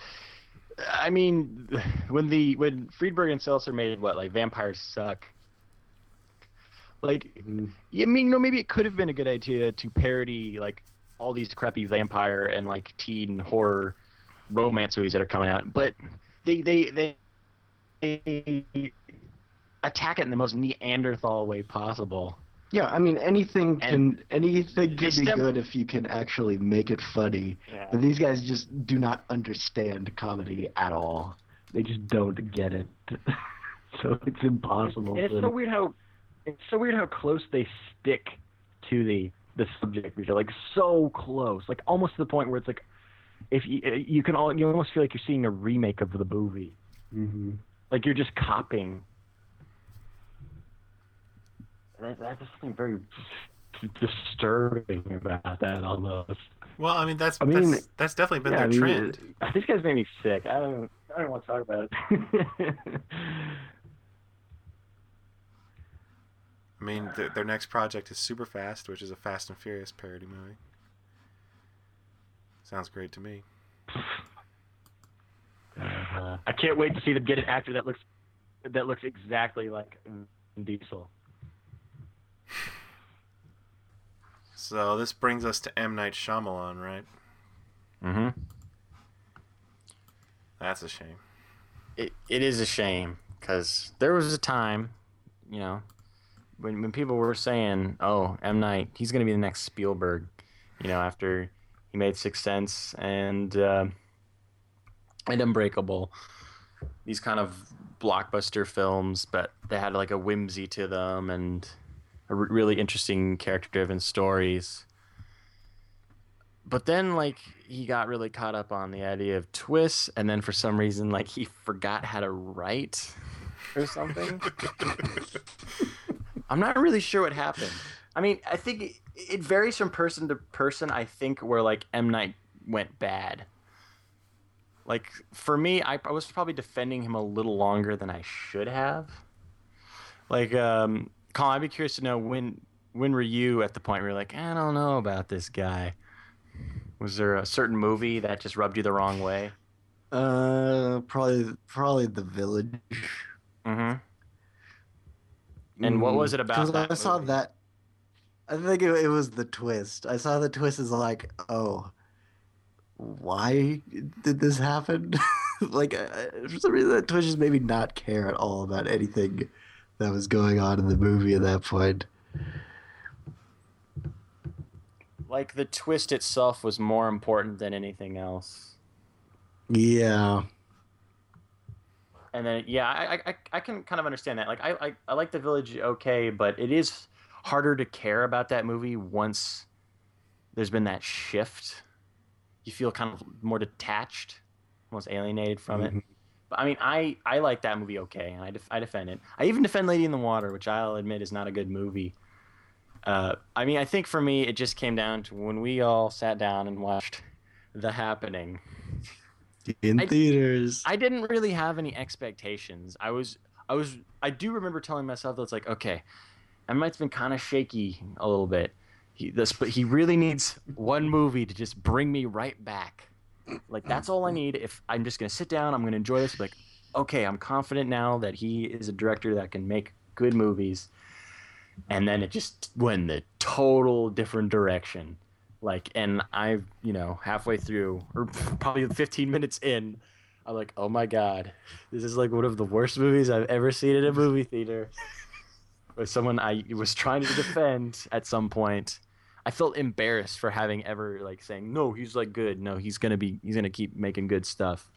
I mean, *sighs* when the when Friedberg and Seltzer made what like Vampires Suck. Like. I mean, you know, maybe it could have been a good idea to parody like all these crappy vampire and like teen horror romance movies that are coming out, but they they they, they attack it in the most Neanderthal way possible. Yeah, I mean, anything And can anything they can be good if you can actually make it funny. But these guys just do not understand comedy at all. They just don't get it. *laughs* so it's impossible. And it's for so weird how it's so weird how close they stick to the the subject matter, like so close, like almost to the point where it's like if you you can all you almost feel like you're seeing a remake of the movie, Mhm. Like you're just copying. That, that's something very disturbing about that almost. Well, I mean that's I mean, that's, that's definitely been Yeah, their I mean, trend. These guys made me sick. I don't I don't want to talk about it. *laughs* I mean, their, their next project is Super Fast, which is a Fast and Furious parody movie. Sounds great to me. *laughs* Uh, I can't wait to see them get an actor that looks that looks exactly like Vin Diesel. So this brings us to M Night Shyamalan, right? Mm-hmm. That's a shame. It it is a shame because there was a time, you know, when when people were saying, "Oh, M Night, he's gonna be the next Spielberg," you know, after he made Sixth Sense and uh, and Unbreakable, these kind of blockbuster films, but they had like a whimsy to them and a r- really interesting character-driven stories. But then, like, he got really caught up on the idea of twists, and then for some reason, like, he forgot how to write or something. *laughs* I'm not really sure what happened. I mean, I think it, it varies from person to person. I think where like M Night went bad. Like for me, I, I was probably defending him a little longer than I should have. Like, um, Colin, I'd be curious to know when when were you at the point where you're like, I don't know about this guy. Was there a certain movie that just rubbed you the wrong way? Uh, probably probably the village. Mm-hmm. And what was it about I saw that. I think it, it was the twist. I saw the twist as like, oh, why did this happen? *laughs* like, uh, for some reason, that twist just made me not care at all about anything that was going on in the movie at that point. Like the twist itself was more important than anything else. Yeah. And then yeah, I I, I can kind of understand that. Like I, I I like the village okay, but it is harder to care about that movie once there's been that shift. You feel kind of more detached, almost alienated from it. Mhm. But I mean, I I like that movie okay, and I def- I defend it. I even defend Lady in the Water, which I'll admit is not a good movie. Uh, I mean, I think for me, it just came down to when we all sat down and watched The Happening. In I- theaters. I didn't really have any expectations. I was, I was, I do remember telling myself that it's like, okay, M might have been kind of shaky a little bit. He, this, but he really needs one movie to just bring me right back. Like that's all I need. If I'm just gonna sit down, I'm gonna enjoy this. Like, okay, I'm confident now that he is a director that can make good movies. And then it just went the total different direction like and i you know halfway through or probably 15 minutes in i'm like oh my god this is like one of the worst movies i've ever seen in a movie theater or someone i was trying to defend at some point i felt embarrassed for having ever like saying no he's like good. No he's gonna be he's gonna keep making good stuff.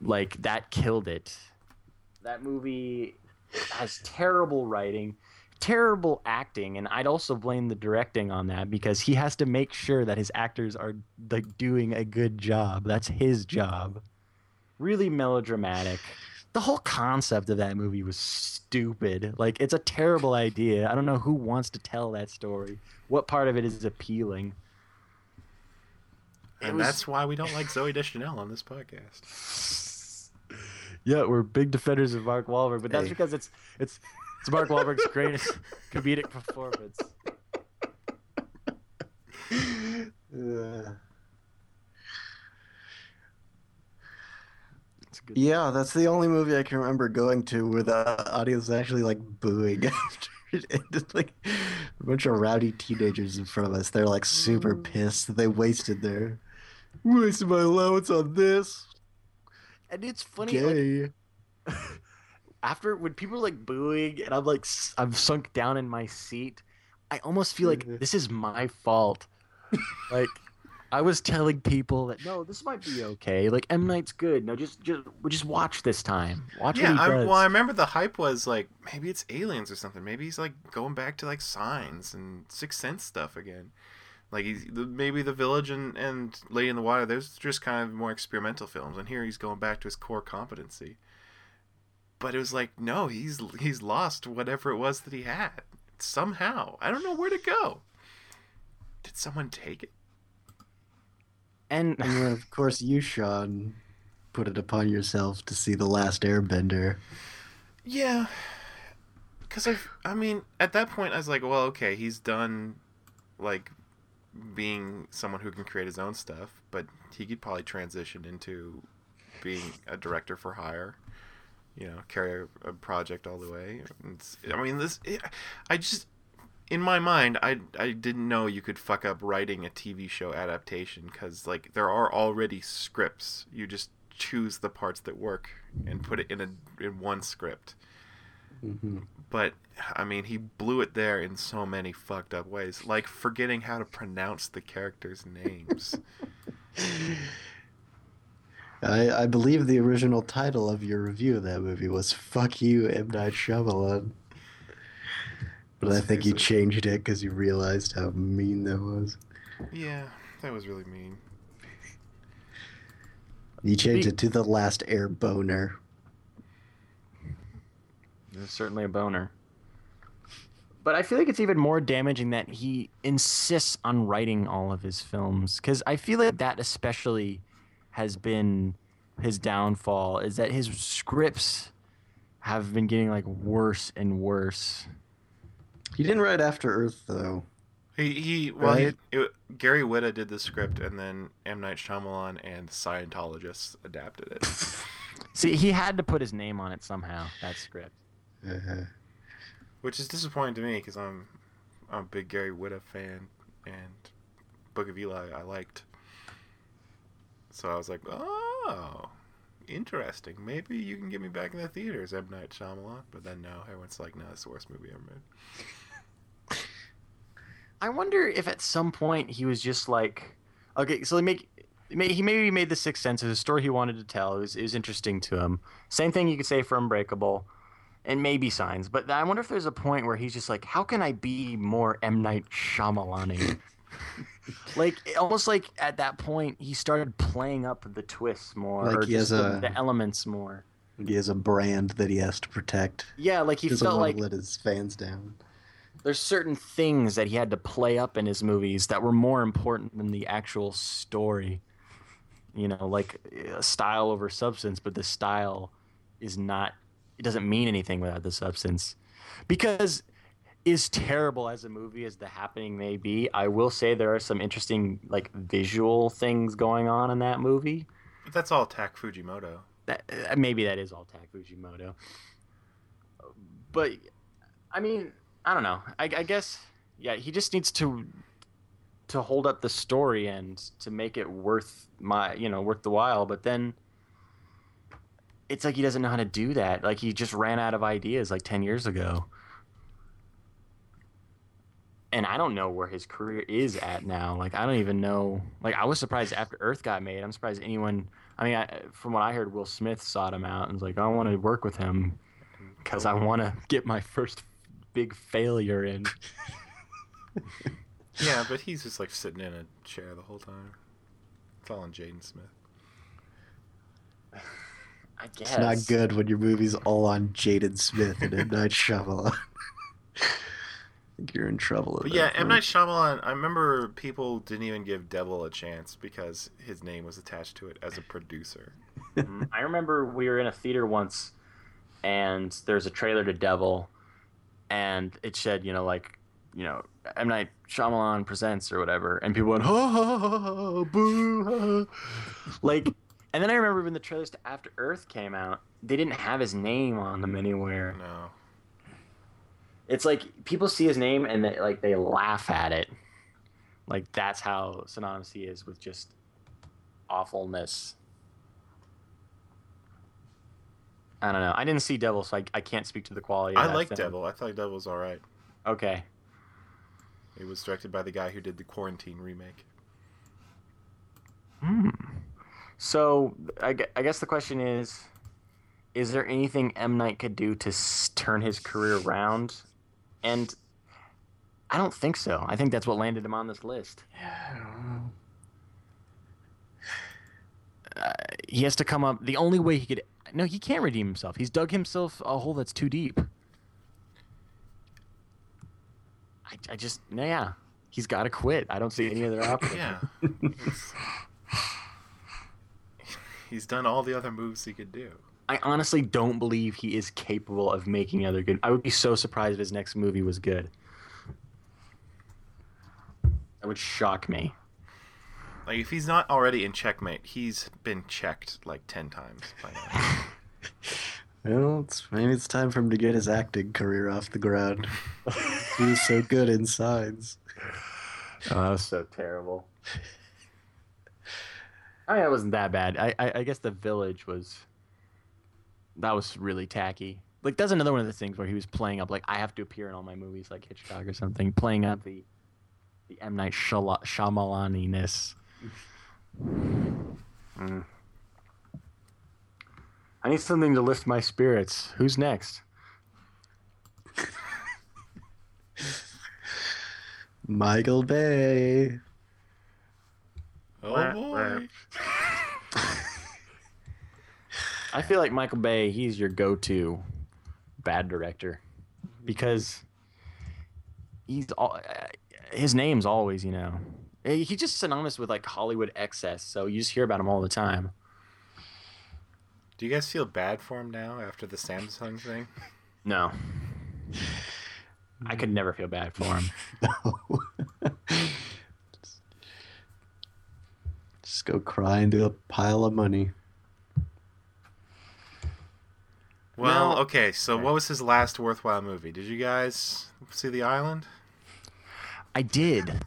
Like that killed it. That movie has terrible writing terrible acting and i'd also blame the directing on that because he has to make sure that his actors are like doing a good job. That's his job. Really melodramatic the whole concept of that movie was stupid. Like it's a terrible idea. I don't know who wants to tell that story. What part of it is appealing? It And was- that's why we don't like Zooey Deschanel on this podcast. *laughs* yeah we're big defenders of mark Wahlberg, but that's Hey. because it's it's it's mark Wahlberg's *laughs* greatest comedic performance. *laughs* Uh, it's a good yeah, that's the only movie I can remember going to where the audience was actually like booing *laughs* after it ended. Like a bunch of rowdy teenagers in front of us. They're like super pissed that they wasted their wasted my allowance on this. and it's funny like, *laughs* after when people are like booing and I'm like I'm sunk down in my seat, I almost feel like Mhm. this is my fault. like I was telling people that no, this might be okay. Like M Night's good. No, just just just watch this time. Watch yeah, what he I, well, I remember the hype was like maybe it's aliens or something. Maybe he's like going back to like signs and Sixth Sense stuff again. Like he's maybe the Village and and Lady in the Water. Those are just kind of more experimental films, and here he's going back to his core competency. But it was like no, he's he's lost whatever it was that he had somehow. I don't know where to go. Did someone take it? And *laughs* And then, of course, you, Sean, put it upon yourself to see The Last Airbender. Yeah, because I, I mean, at that point, I was like, well, okay, he's done, like, being someone who can create his own stuff, but he could probably transition into being a director for hire. You know, carry a, a project all the way. It's, I mean, this, I just, in my mind, I, I didn't know you could fuck up writing a TV show adaptation because, like, there are already scripts. You just choose the parts that work and put it in a in one script. Mm-hmm. But I mean, he blew it there in so many fucked up ways, like forgetting how to pronounce the characters' names. *laughs* I, I believe the original title of your review of that movie was "Fuck You, M Night Shyamalan," but I think you Seriously. changed it because you realized how mean that was. yeah, that was really mean. You changed it to "The Last Air Boner." There's certainly a boner. But I feel like it's even more damaging that he insists on writing all of his films because I feel like that especially has been his downfall is that his scripts have been getting like worse and worse. He didn't write After Earth though. He he well Right. he, it, Gary Whitta did the script, and then M Night Shyamalan and Scientologists adapted it. *laughs* See, he had to put his name on it somehow. That script. Uh-huh. which is disappointing to me because I'm I'm a big Gary Whitta fan, and Book of Eli I liked. So I was like, oh, interesting. Maybe you can get me back in the theaters, M Night Shyamalan. But then no, everyone's like, no, it's the worst movie ever made. I wonder if at some point he was just like, okay, so he make. He maybe made the Sixth Sense as a story he wanted to tell. It was, it was interesting to him. Same thing you could say for Unbreakable, and maybe Signs. But I wonder if there's a point where he's just like, how can I be more M Night Shyamalan? *laughs* like almost like at that point he started playing up the twists more, Like or he has just the, a- the elements more. He has a brand that he has to protect. Yeah, like he He felt like let his fans down. There's certain things that he had to play up in his movies that were more important than the actual story. You know, like uh, style over substance, but the style is not it doesn't mean anything without the substance. Because as terrible as a movie as The Happening may be, I will say there are some interesting like visual things going on in that movie. But that's all Tak Fujimoto. That uh, maybe that is all Tak Fujimoto. But I mean, I don't know. I, I guess yeah, he just needs to to hold up the story and to make it worth my you know worth the while. But then it's like he doesn't know how to do that. Like he just ran out of ideas like ten years ago. And I don't know where his career is at now. Like I don't even know. Like I was surprised after Earth got made. I'm surprised anyone. I mean, I, from what I heard, Will Smith sought him out and was like, "I want to work with him because I want to get my first big failure in." *laughs* Yeah, but he's just like sitting in a chair the whole time. It's all on Jaden Smith. I guess It's not good when your movie's all on Jaden Smith and M Night Shyamalan. *laughs* I think you're in trouble. But that yeah, M point. Night Shyamalan. I remember people didn't even give Devil a chance because his name was attached to it as a producer. *laughs* I remember we were in a theater once, and there's a trailer to Devil, and it said, you know, like, you know, M Night Shyamalan presents or whatever, and people went, *laughs* ha ha ha, ha boo, ha. like, and then I remember when the trailers to After Earth came out, they didn't have his name on them anywhere. No. It's like people see his name and they like they laugh at it, like that's how synonymous he is with just awfulness. I don't know. I didn't see Devil, so I, I can't speak to the quality. Of I that like film. Devil. I thought Devil was all right. Okay. It was directed by the guy who did the Quarantine remake. Hmm. So I, I guess the question is, is there anything M Night could do to s- turn his career around? And I don't think so. I think that's what landed him on this list. Uh, he has to come up. The only way he could. No, he can't redeem himself. He's dug himself a hole that's too deep. I, I just, no yeah. He's got to quit. I don't see any other option. Yeah. He's- *laughs* He's done all the other moves he could do. I honestly don't believe he is capable of making other good. I would be so surprised if his next movie was good. That would shock me. Like if he's not already in checkmate, he's been checked like ten times by now. *laughs* Well, it's, maybe it's time for him to get his acting career off the ground. he was so good in Signs. Oh, that was so terrible. I mean, it wasn't that bad. I, I, I guess the village was. That was really tacky. Like that's another one of the things where he was playing up like I have to appear in all my movies like Hitchcock or something, playing up the the M Night Shyala- Shyamalan-ness. Mm. I need something to lift my spirits. Who's next? *laughs* Michael Bay. Oh boy. I feel like Michael Bay, he's your go-to bad director because he's all uh, his name's always, you know. Eh, He's just synonymous with like Hollywood excess, so you just hear about him all the time. Do you guys feel bad for him now after the Samsung thing? *laughs* No. I could never feel bad for him. *laughs* Just go cry into a pile of money. Well, No. okay. So what was his last worthwhile movie? Did you guys see The Island? I did.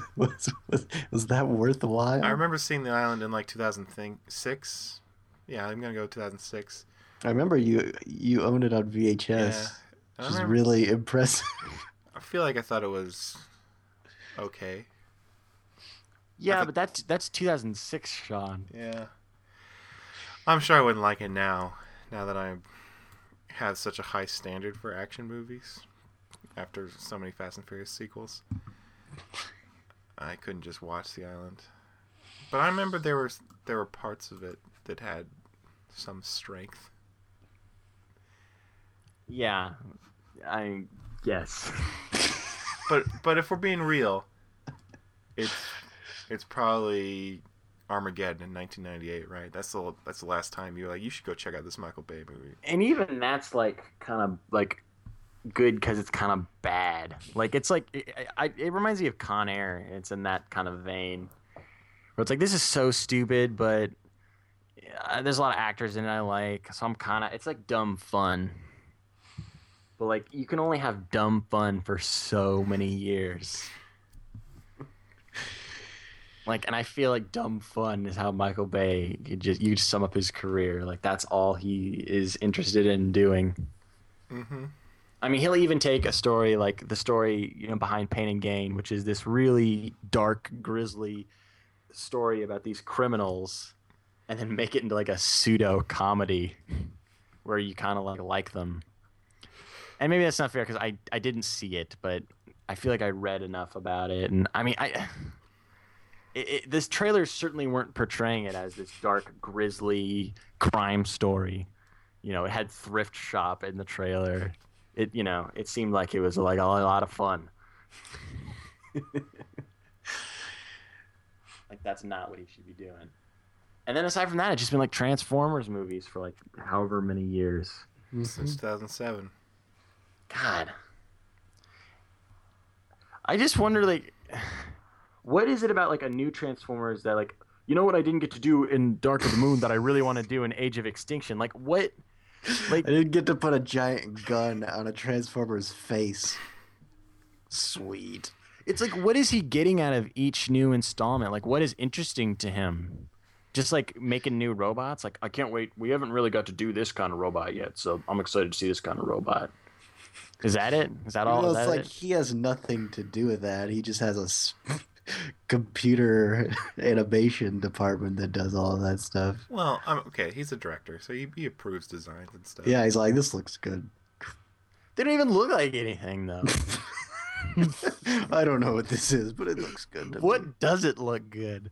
*laughs* was, was, was that worthwhile? I remember seeing The Island in like 2006, yeah, I'm gonna go 2006. I remember you you owned it on VHS, Yeah. I which is really impressive. I feel like I thought it was okay. Yeah, think- but that's that's 2006, Sean. Yeah. I'm sure I wouldn't like it now, now that I have such a high standard for action movies after so many Fast and Furious sequels. I couldn't just watch The Island. But I remember there were there were parts of it that had some strength. Yeah, I guess. *laughs* But but if we're being real, it's it's probably Armageddon in 1998, right? That's the that's the last time you were like you should go check out this Michael Bay movie. and even that's like kind of like good because it's kind of bad. Like it's like it, I, it reminds me of Con Air. It's in that kind of vein where it's like this is so stupid, but uh, there's a lot of actors in it I like, so I'm kind of it's like dumb fun. But like you can only have dumb fun for so many years. Like, and I feel like dumb fun is how Michael Bay could just you sum up his career. Like that's all he is interested in doing. Mm-hmm. I mean, he'll even take a story like the story you know behind Pain and Gain, which is this really dark, grisly story about these criminals, and then make it into like a pseudo comedy where you kind of like like them. And maybe that's not fair because I I didn't see it, but I feel like I read enough about it, and I mean I. *sighs* It, it, this trailers certainly weren't portraying it as this dark, grisly crime story. You know, it had thrift shop in the trailer. It, you know, it seemed like it was like a lot of fun. *laughs* like that's not what he should be doing. And then aside from that, it's just been like Transformers movies for like however many years. Mm-hmm. Since 2007. God. I just wonder like what is it about like a new Transformers that like you know what I didn't get to do in Dark of the Moon that I really want to do in Age of Extinction? Like what like I didn't get to put a giant gun on a Transformer's face. Sweet. it's like what is he getting out of each new installment? Like what is interesting to him? Just like making new robots? Like I can't wait. We haven't really got to do this kind of robot yet, so I'm excited to see this kind of robot. Is that it? Is that all? Well, Is it's that like it? he has nothing to do with that. He just has a computer *laughs* animation department that does all of that stuff. Well, um, okay, he's a director, so he, he approves designs and stuff. Yeah, he's like, this looks good. They don't even look like anything though. *laughs* I don't know what this is, but it looks good. To me. What does it look good?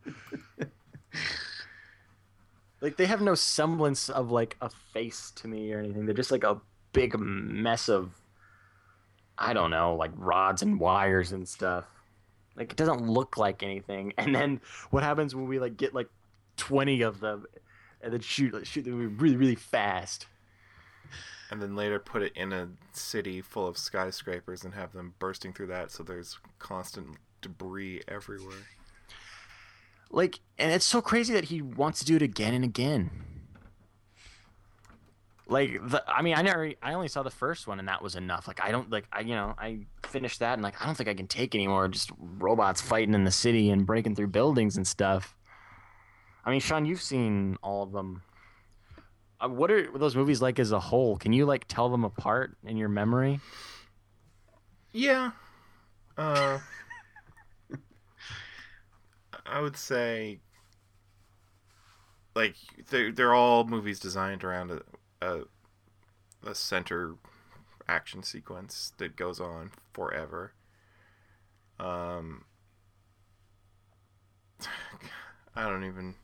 like they have no semblance of like a face to me or anything. They're just like a big mess of I don't know, like rods and wires and stuff. Like it doesn't look like anything. *laughs* And then what happens when we like get like 20 of them and then shoot like, shoot them really really fast? And then later put it in a city full of skyscrapers and have them bursting through that so there's constant debris everywhere. Like and it's so crazy that he wants to do it again and again. Like the, I mean, I never, I only saw the first one, and that was enough. Like, I don't like, I you know, I finished that, and like, I don't think I can take anymore. Just robots fighting in the city and breaking through buildings and stuff. I mean, Sean, you've seen all of them. Uh, what are those movies like as a whole? Can you like tell them apart in your memory? Yeah. Uh, *laughs* I would say, like they're they're all movies designed around a a, a center action sequence that goes on forever. Um, *sighs* I don't even.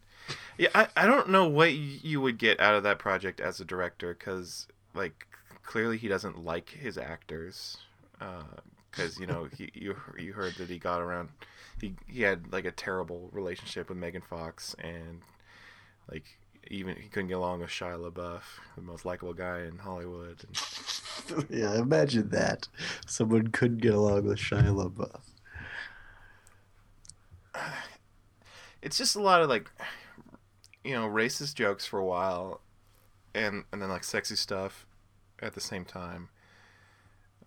Yeah, I, I don't know what you would get out of that project as a director because like clearly he doesn't like his actors because you know he you you heard that he got around he he had like a terrible relationship with Megan Fox and like even he couldn't get along with Shia LaBeouf, the most likable guy in Hollywood. And, *laughs* yeah, imagine that. Someone couldn't get along with Shia LaBeouf. *sighs* it's just a lot of like you know racist jokes for a while and and then like sexy stuff at the same time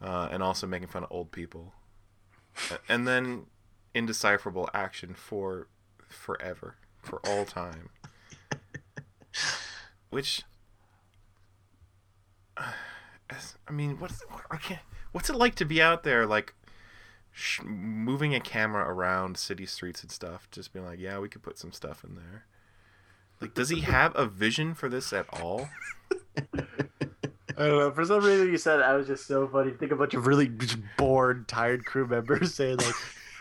uh, and also making fun of old people and then indecipherable action for forever for all time which *sighs* I mean, what's I can't, what's it like to be out there like sh- moving a camera around city streets and stuff, just being like, yeah, we could put some stuff in there. Like, does he *laughs* have a vision for this at all? I don't know. For some reason, you said I was just so funny. Think a bunch of really bored, tired crew members *laughs* saying like,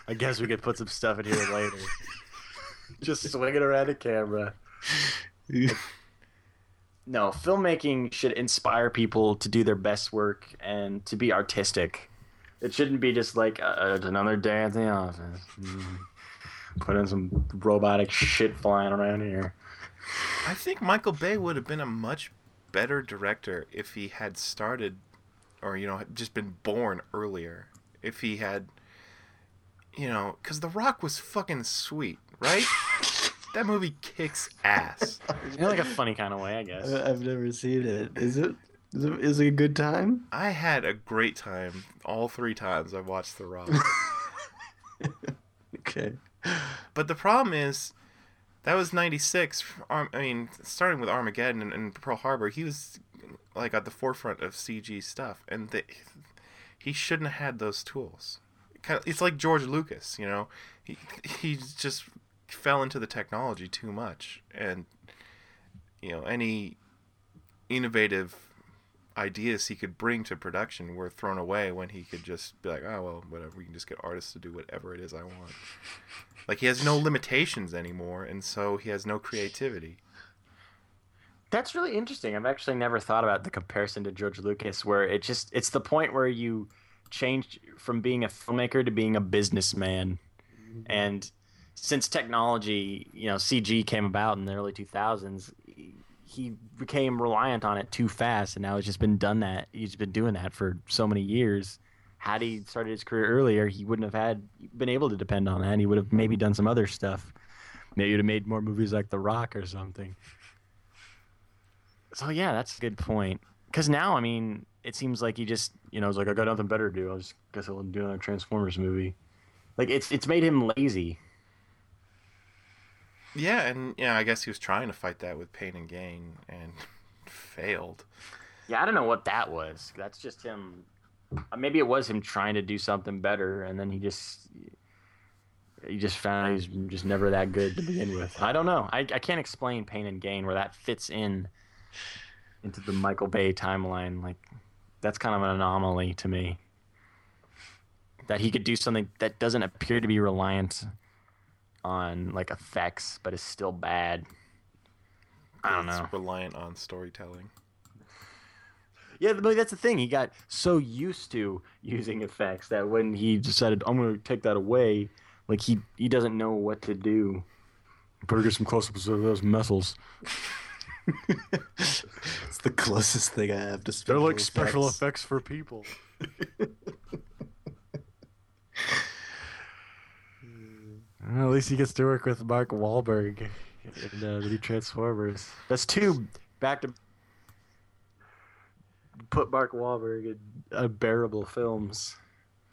"I guess we could put some stuff in here later." *laughs* just swinging around a camera. No, filmmaking should inspire people to do their best work and to be artistic. It shouldn't be just like uh, another day at the office. *laughs* Put in some robotic shit flying around here. I think Michael Bay would have been a much better director if he had started, or you know, just been born earlier. If he had, you know, because The Rock was fucking sweet, right? *laughs* that movie kicks ass. *laughs* In like a funny kind of way, I guess. I- I've never seen it. Is it? Is it, is it a good time? I had a great time all three times I watched The Rock. *laughs* Okay. But the problem is, that was '96. I mean, starting with Armageddon and, and Pearl Harbor, he was like at the forefront of CG stuff, and the, he shouldn't have had those tools. Kind of, it's like George Lucas, you know, he he just fell into the technology too much, and you know any innovative ideas he could bring to production were thrown away when he could just be like, oh well, whatever. We can just get artists to do whatever it is I want. Like he has no limitations anymore, and so he has no creativity. That's really interesting. I've actually never thought about the comparison to George Lucas, where it just it's the point where you change from being a filmmaker to being a businessman. Mm-hmm. And since technology, you know, CG came about in the early 2000s, he became reliant on it too fast, and now it's just been done that. He's been doing that for so many years. Had he started his career earlier, he wouldn't have had been able to depend on that. And he would have maybe done some other stuff. Maybe would have made more movies like The Rock or something. So yeah, that's a good point. Because now, I mean, it seems like he just, you know, is like, I got nothing better to do. I just guess I'll do another Transformers movie. Like it's it's made him lazy. Yeah, and yeah, I guess he was trying to fight that with Pain and Gain and *laughs* failed. Yeah, I don't know what that was. That's just him. uh, Maybe it was him trying to do something better, and then he just he just found he's just never that good to begin with. I don't know. I, I can't explain Pain and Gain where that fits in into the Michael Bay timeline. Like that's kind of an anomaly to me. That he could do something that doesn't appear to be reliant on like effects, but is still bad. I don't It's know. reliant on storytelling. Yeah, but that's the thing. He got so used to using effects that when he decided I'm going to take that away, like he he doesn't know what to do. Better get some close-ups of those muscles. *laughs* it's the closest thing I have to special They're like special effects. effects for people. *laughs* Well, at least he gets to work with Mark Wahlberg in uh, the new Transformers. That's two back to put Mark Wahlberg in unbearable films.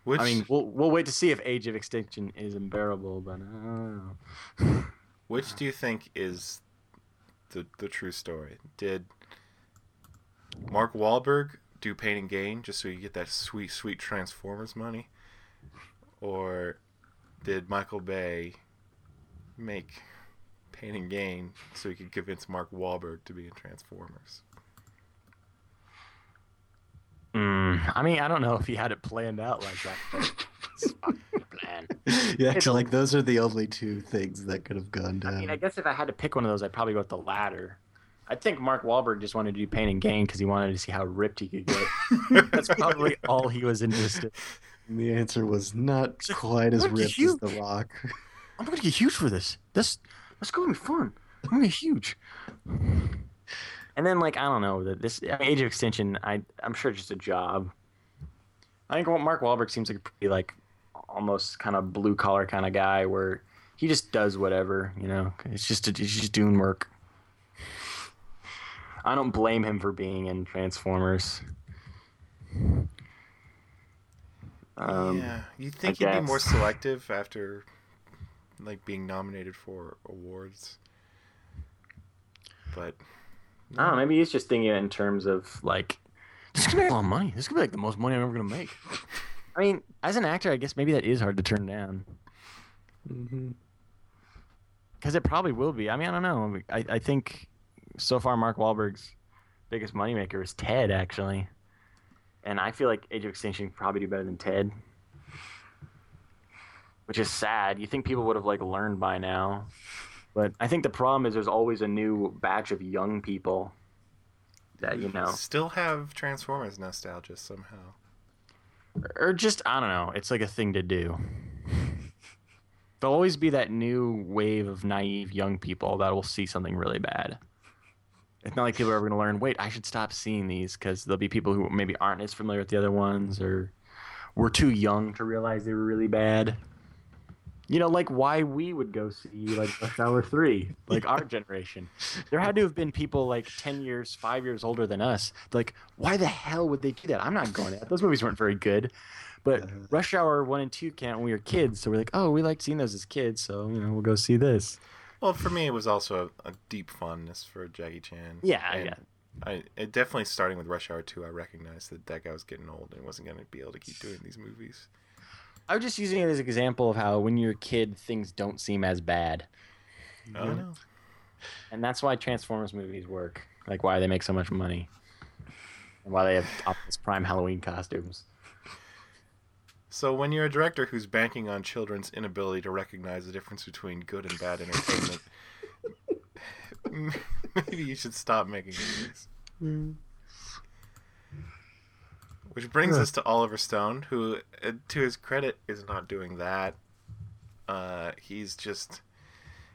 Which I mean, we'll we'll wait to see if Age of Extinction is unbearable, but I don't know. which do you think is the the true story? Did Mark Wahlberg do Pain and Gain just so you get that sweet sweet Transformers money, or did Michael Bay make Pain and Gain so he could convince Mark Wahlberg to be in Transformers? Mm, I mean, I don't know if he had it planned out like that. but it's fucking plan. *laughs* Yeah, It's actually, like those are the only two things that could have gone I down. mean, I guess if I had to pick one of those, I'd probably go with the latter. I think Mark Wahlberg just wanted to do Pain and Gain because he wanted to see how ripped he could get. *laughs* That's probably all he was interested. And the answer was not like, quite as ripped as The Rock. *laughs* I'm gonna get huge for this. This that's gonna be fun. I'm gonna get huge. And then, like, I don't know that this Age of Extinction. I I'm sure it's just a job. I think Mark Wahlberg seems like a pretty like almost kind of blue collar kind of guy where he just does whatever. You know, it's just he's just doing work. I don't blame him for being in Transformers. Um, yeah, you think I he'd be more selective after like being nominated for awards, but I don't know. Maybe he's just thinking in terms of like, this could make a lot of money. This could be like the most money I'm ever gonna make. *laughs* I mean, as an actor, I guess maybe that is hard to turn down Mm-hmm. because it probably will be. I mean, I don't know. I, I think so far Mark Wahlberg's biggest moneymaker is Ted, actually, and I feel like Age of Extinction could probably do better than Ted, which is sad. You think people would have like learned by now, but I think the problem is there's always a new batch of young people that you know. Still have Transformers nostalgia somehow. or just I don't know. It's like a thing to do. There'll always be that new wave of naive young people that will see something really bad. It's not like people are ever going to learn. Wait, I should stop seeing these because there'll be people who maybe aren't as familiar with the other ones, or were too young to realize they were really bad. You know, like why we would go see like Rush Hour Three, like our *laughs* generation. There had to have been people like ten years, five years older than us. Like, why the hell would they do that? I'm not going to that. Those movies weren't very good. But Uh-huh. Rush Hour one and two came out when we were kids, so we're like, oh, we liked seeing those as kids, so you know, we'll go see this. Well, for me, it was also a, a deep fondness for Jackie Chan. Yeah, And yeah. I it definitely starting with Rush Hour 2, I recognized that that guy was getting old and wasn't going to be able to keep doing these movies. I was just using it as an example of how when you're a kid, things don't seem as bad, know. and that's why Transformers movies work. Like why they make so much money, and why they have Optimus Prime Halloween costumes. So when you're a director who's banking on children's inability to recognize the difference between good and bad entertainment, *laughs* maybe you should stop making movies. Which brings us to Oliver Stone, who, uh, to his credit, is not doing that. Uh, he's just,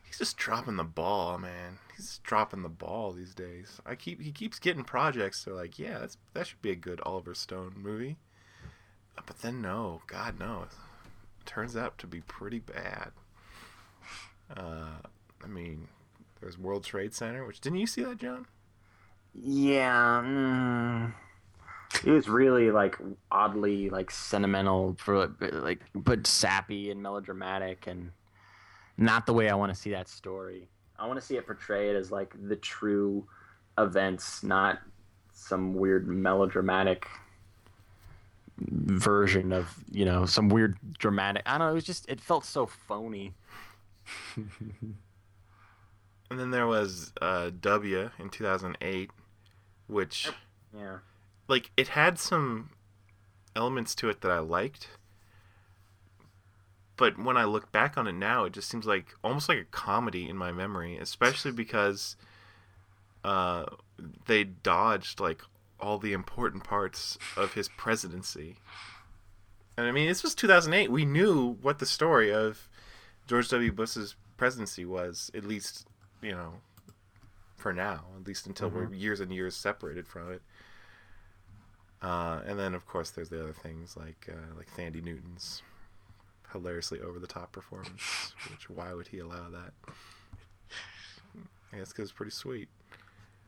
he's just dropping the ball, man. He's just dropping the ball these days. I keep, he keeps getting projects. They're like, yeah, that's that should be a good Oliver Stone movie. But then no, God no, it turns out to be pretty bad. Uh, I mean, there's World Trade Center, which didn't you see that, John? Yeah, mm, it was really like oddly like sentimental for like but sappy and melodramatic and not the way I want to see that story. I want to see it portrayed as like the true events, not some weird melodramatic version of you know some weird dramatic. I don't know. It was just it felt so phony. And then there was uh, W in 2008, which Yeah. like it had some elements to it that I liked. But when I look back on it now, it just seems like almost like a comedy in my memory, especially because uh, they dodged like all the important parts of his presidency. And I mean, this was 2008. We knew what the story of George W. Bush's presidency was, at least, you know, for now, at least until we're years and years separated from it. Uh, and then, of course, there's the other things like uh, like Thandie Newton's hilariously over the top performance. which why would he allow that? I guess because it's pretty sweet.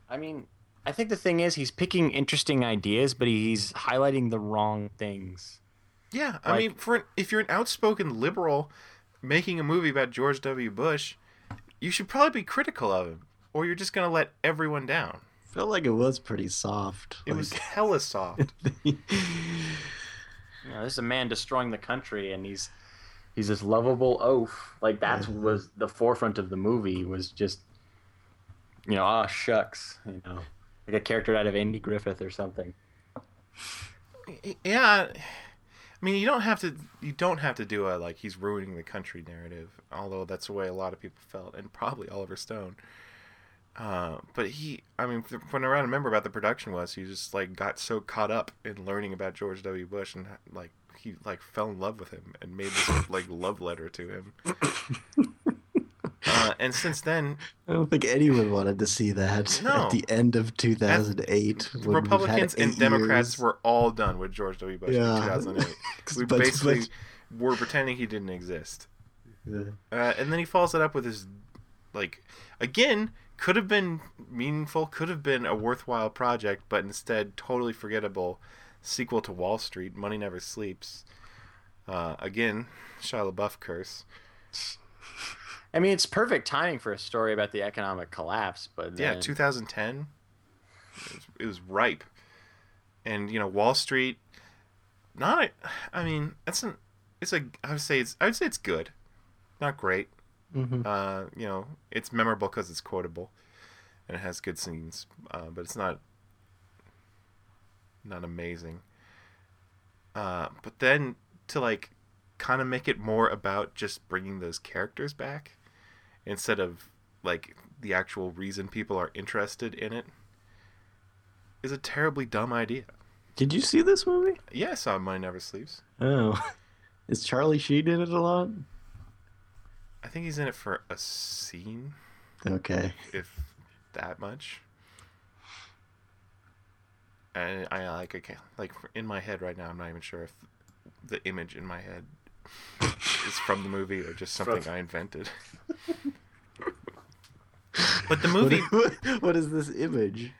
I mean, I think the thing is he's picking interesting ideas, but he's highlighting the wrong things. Yeah, I Like- mean, for an, if you're an outspoken liberal making a movie about George W. Bush, you should probably be critical of him, or you're just gonna let everyone down. felt like it was pretty soft. It was like- hella soft. *laughs* You know, this is a man destroying the country, and he's he's this lovable oaf. Like that was the forefront of the movie. Was just you know, ah shucks, you know, like a character out of Andy Griffith or something. yeah, I mean, you don't have to. You don't have to do a like he's ruining the country narrative. Although that's the way a lot of people felt, and probably Oliver Stone. Uh, but he, I mean, when I remember about the production was, he just like got so caught up in learning about George W. Bush and like he like fell in love with him and made this like love letter to him. *laughs* Uh, and since then, I don't think anyone wanted to see that *laughs* No. at the end of 2008. when Republicans and Democrats years. were all done with George W. Bush Yeah. in 2008. *laughs* We But- basically but- were pretending he didn't exist. Yeah. Uh, and then he follows it up with his, like, again, could have been meaningful, could have been a worthwhile project, but instead totally forgettable sequel to Wall Street, Money Never Sleeps. Uh, again, Shia LaBeouf curse. *laughs* I mean, it's perfect timing for a story about the economic collapse, but Yeah, 2010. It was, it was ripe, and you know Wall Street. Not, a, I mean, that's an. It's a. I would say it's. I would say it's good, not great. Mhm. Uh, you know, it's memorable because it's quotable, and it has good scenes. Uh, but it's not. Not amazing. Uh, but then to like, kind of make it more about just bringing those characters back, instead of like the actual reason people are interested in it, is a terribly dumb idea. Did you see this movie? Yeah, I saw Money Never Sleeps. Oh, *laughs* is Charlie Sheen in it a lot? I think he's in it for a scene, Okay. if that much. And I like okay, like in my head right now, I'm not even sure if the image in my head is from the movie or just something I invented. *laughs* but the movie, What, *laughs* what is this image?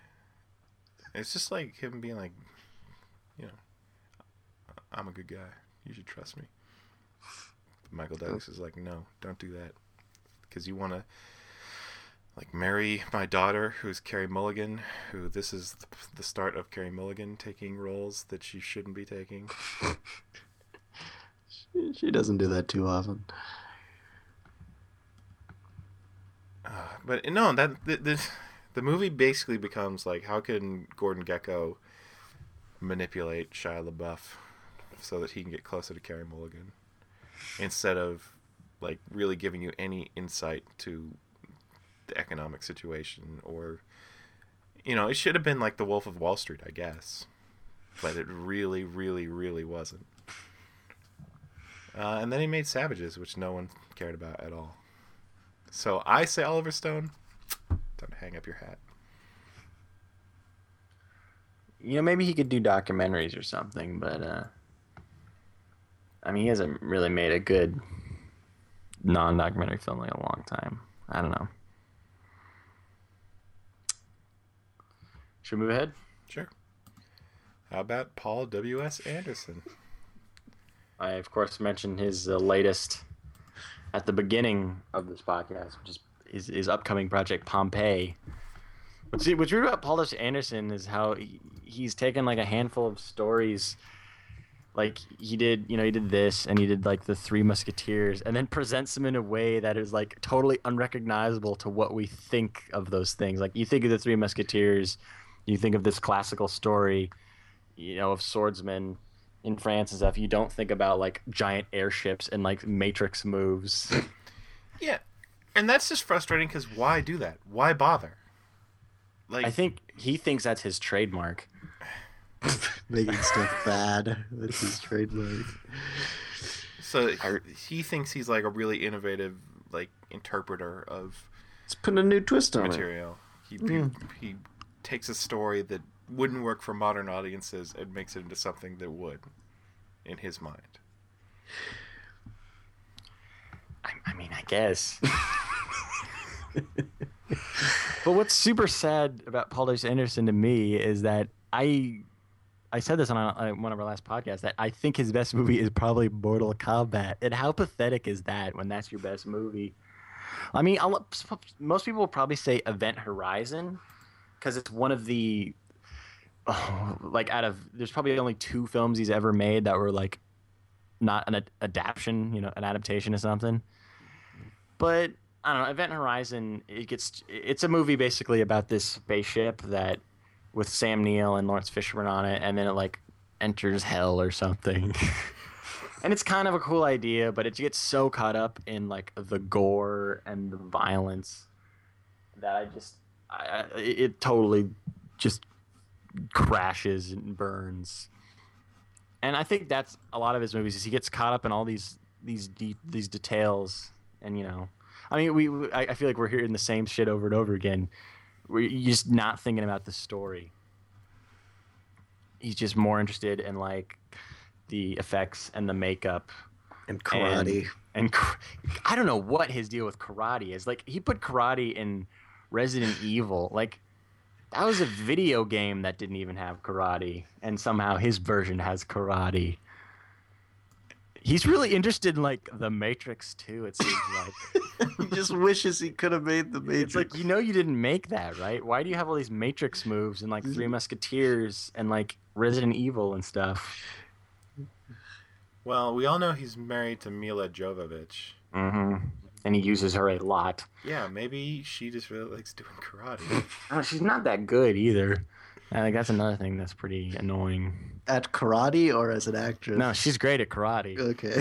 it's just like him being like, you know, I'm a good guy. You should trust me. But Michael oh. Douglas is like, no, don't do that, because you want to like marry my daughter, who's Carey Mulligan. Who this is the, the start of Carey Mulligan taking roles that she shouldn't be taking. *laughs* She, doesn't do that too often. Uh, but no, that the the movie basically becomes like, how can Gordon Gekko manipulate Shia LaBeouf so that he can get closer to Carey Mulligan, instead of like really giving you any insight to the economic situation or you know it should have been like the wolf of wall street i guess but it really really really wasn't uh, and then he made savages which no one cared about at all so i say oliver stone don't hang up your hat You know, maybe he could do documentaries or something, but uh I mean, he hasn't really made a good non-documentary film in a long time. I don't know. Should we move ahead? sure how about paul w.s anderson I of course mentioned his uh, latest at the beginning of this podcast, which is his, his upcoming project Pompeii. What's what's weird about Paulus Anderson is how he, he's taken like a handful of stories, like he did, you know, he did this and he did like the Three Musketeers, and then presents them in a way that is like totally unrecognizable to what we think of those things. Like you think of the Three Musketeers, you think of this classical story, you know, of swordsmen in France and stuff, you don't think about like giant airships and like matrix moves. *laughs* yeah and that's just frustrating because why do that why bother like I think he thinks that's his trademark. *laughs* Making stuff bad. That's his trademark. So he thinks he's like a really innovative like interpreter of Let's put a new twist on it. material. He, Yeah. he hmm. he takes a story that wouldn't work for modern audiences and makes it into something that would, in his mind. I, I mean, I guess. *laughs* but what's super sad about Paul W. Anderson to me is that I, I said this on a, on one of our last podcasts that I think his best movie is probably Mortal Kombat. And how pathetic is that when that's your best movie? I mean, I'll, most people will probably say Event Horizon because it's one of the, *laughs* like out of there's probably only two films he's ever made that were like not an ad- adaptation, you know, an adaptation of something. But I don't know, Event Horizon. It gets it's a movie basically about this spaceship that with Sam Neill and Laurence Fishburne on it, and then it like enters hell or something. *laughs* and it's kind of a cool idea, but it gets so caught up in like the gore and the violence that I just I- it totally just crashes and burns. And I think that's a lot of his movies is he gets caught up in all these these deep these details and you know I mean we, we I I feel like we're hearing the same shit over and over again. We're just not thinking about the story. He's just more interested in like the effects and the makeup And karate. and kar- I don't know what his deal with karate is. Like he put karate in Resident Evil. Like that was a video game that didn't even have karate, and somehow his version has karate. He's really interested in like the Matrix too. It seems like *laughs* he just wishes he could have made the Matrix. it's like you know you didn't make that, right? Why do you have all these Matrix moves and like Three Musketeers and like Resident Evil and stuff? Well, we all know he's married to Milla Jovovich. Mm-hmm. And he uses her a lot. Yeah, maybe she just really likes doing karate. *laughs* Oh, she's not that good either. I think that's another thing that's pretty annoying. at karate or as an actress. No, she's great at karate. Okay.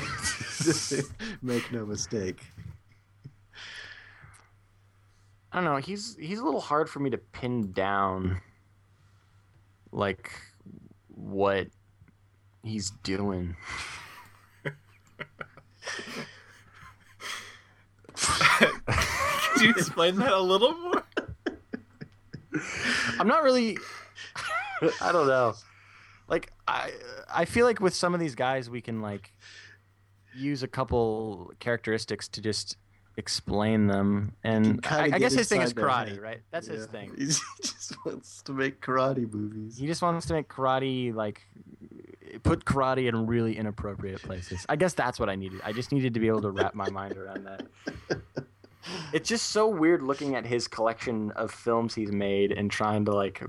*laughs* Make no mistake. I don't know. He's he's a little hard for me to pin down, like what he's doing. *laughs* *laughs* Could you explain that a little more? I'm not really. I don't know. Like I I feel like with some of these guys we can like use a couple characteristics to just explain them, and I, I guess his thing is karate, head. right? That's his Yeah. thing. *laughs* He just wants to make karate movies. He just wants to make karate like put karate in really inappropriate places. I guess that's what I needed. I just needed to be able to wrap my mind around that. *laughs* It's just so weird looking at his collection of films he's made and trying to like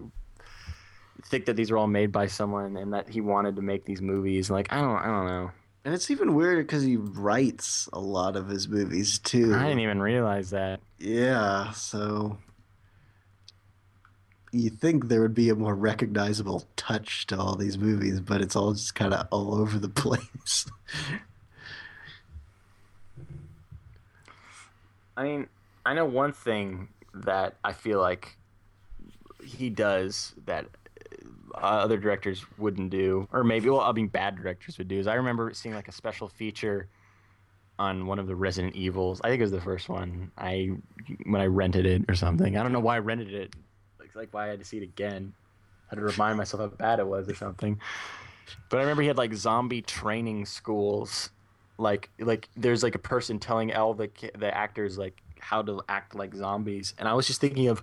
think that these are all made by someone and that he wanted to make these movies. Like I don't I don't know. And it's even weirder because he writes a lot of his movies too. I didn't even realize that. Yeah, so you think there would be a more recognizable touch to all these movies, but it's all just kind of all over the *laughs* place. I mean, I know one thing that I feel like he does that uh, other directors wouldn't do, or maybe, well, I mean, bad directors would do. Is I remember seeing like a special feature on one of the Resident Evils. I think it was the first one. I when I rented it or something. I don't know why I rented it. Like, like why I had to see it again. I had to remind myself how bad it was or something. But I remember he had like zombie training schools like like there's like a person telling all the the actors like how to act like zombies and i was just thinking of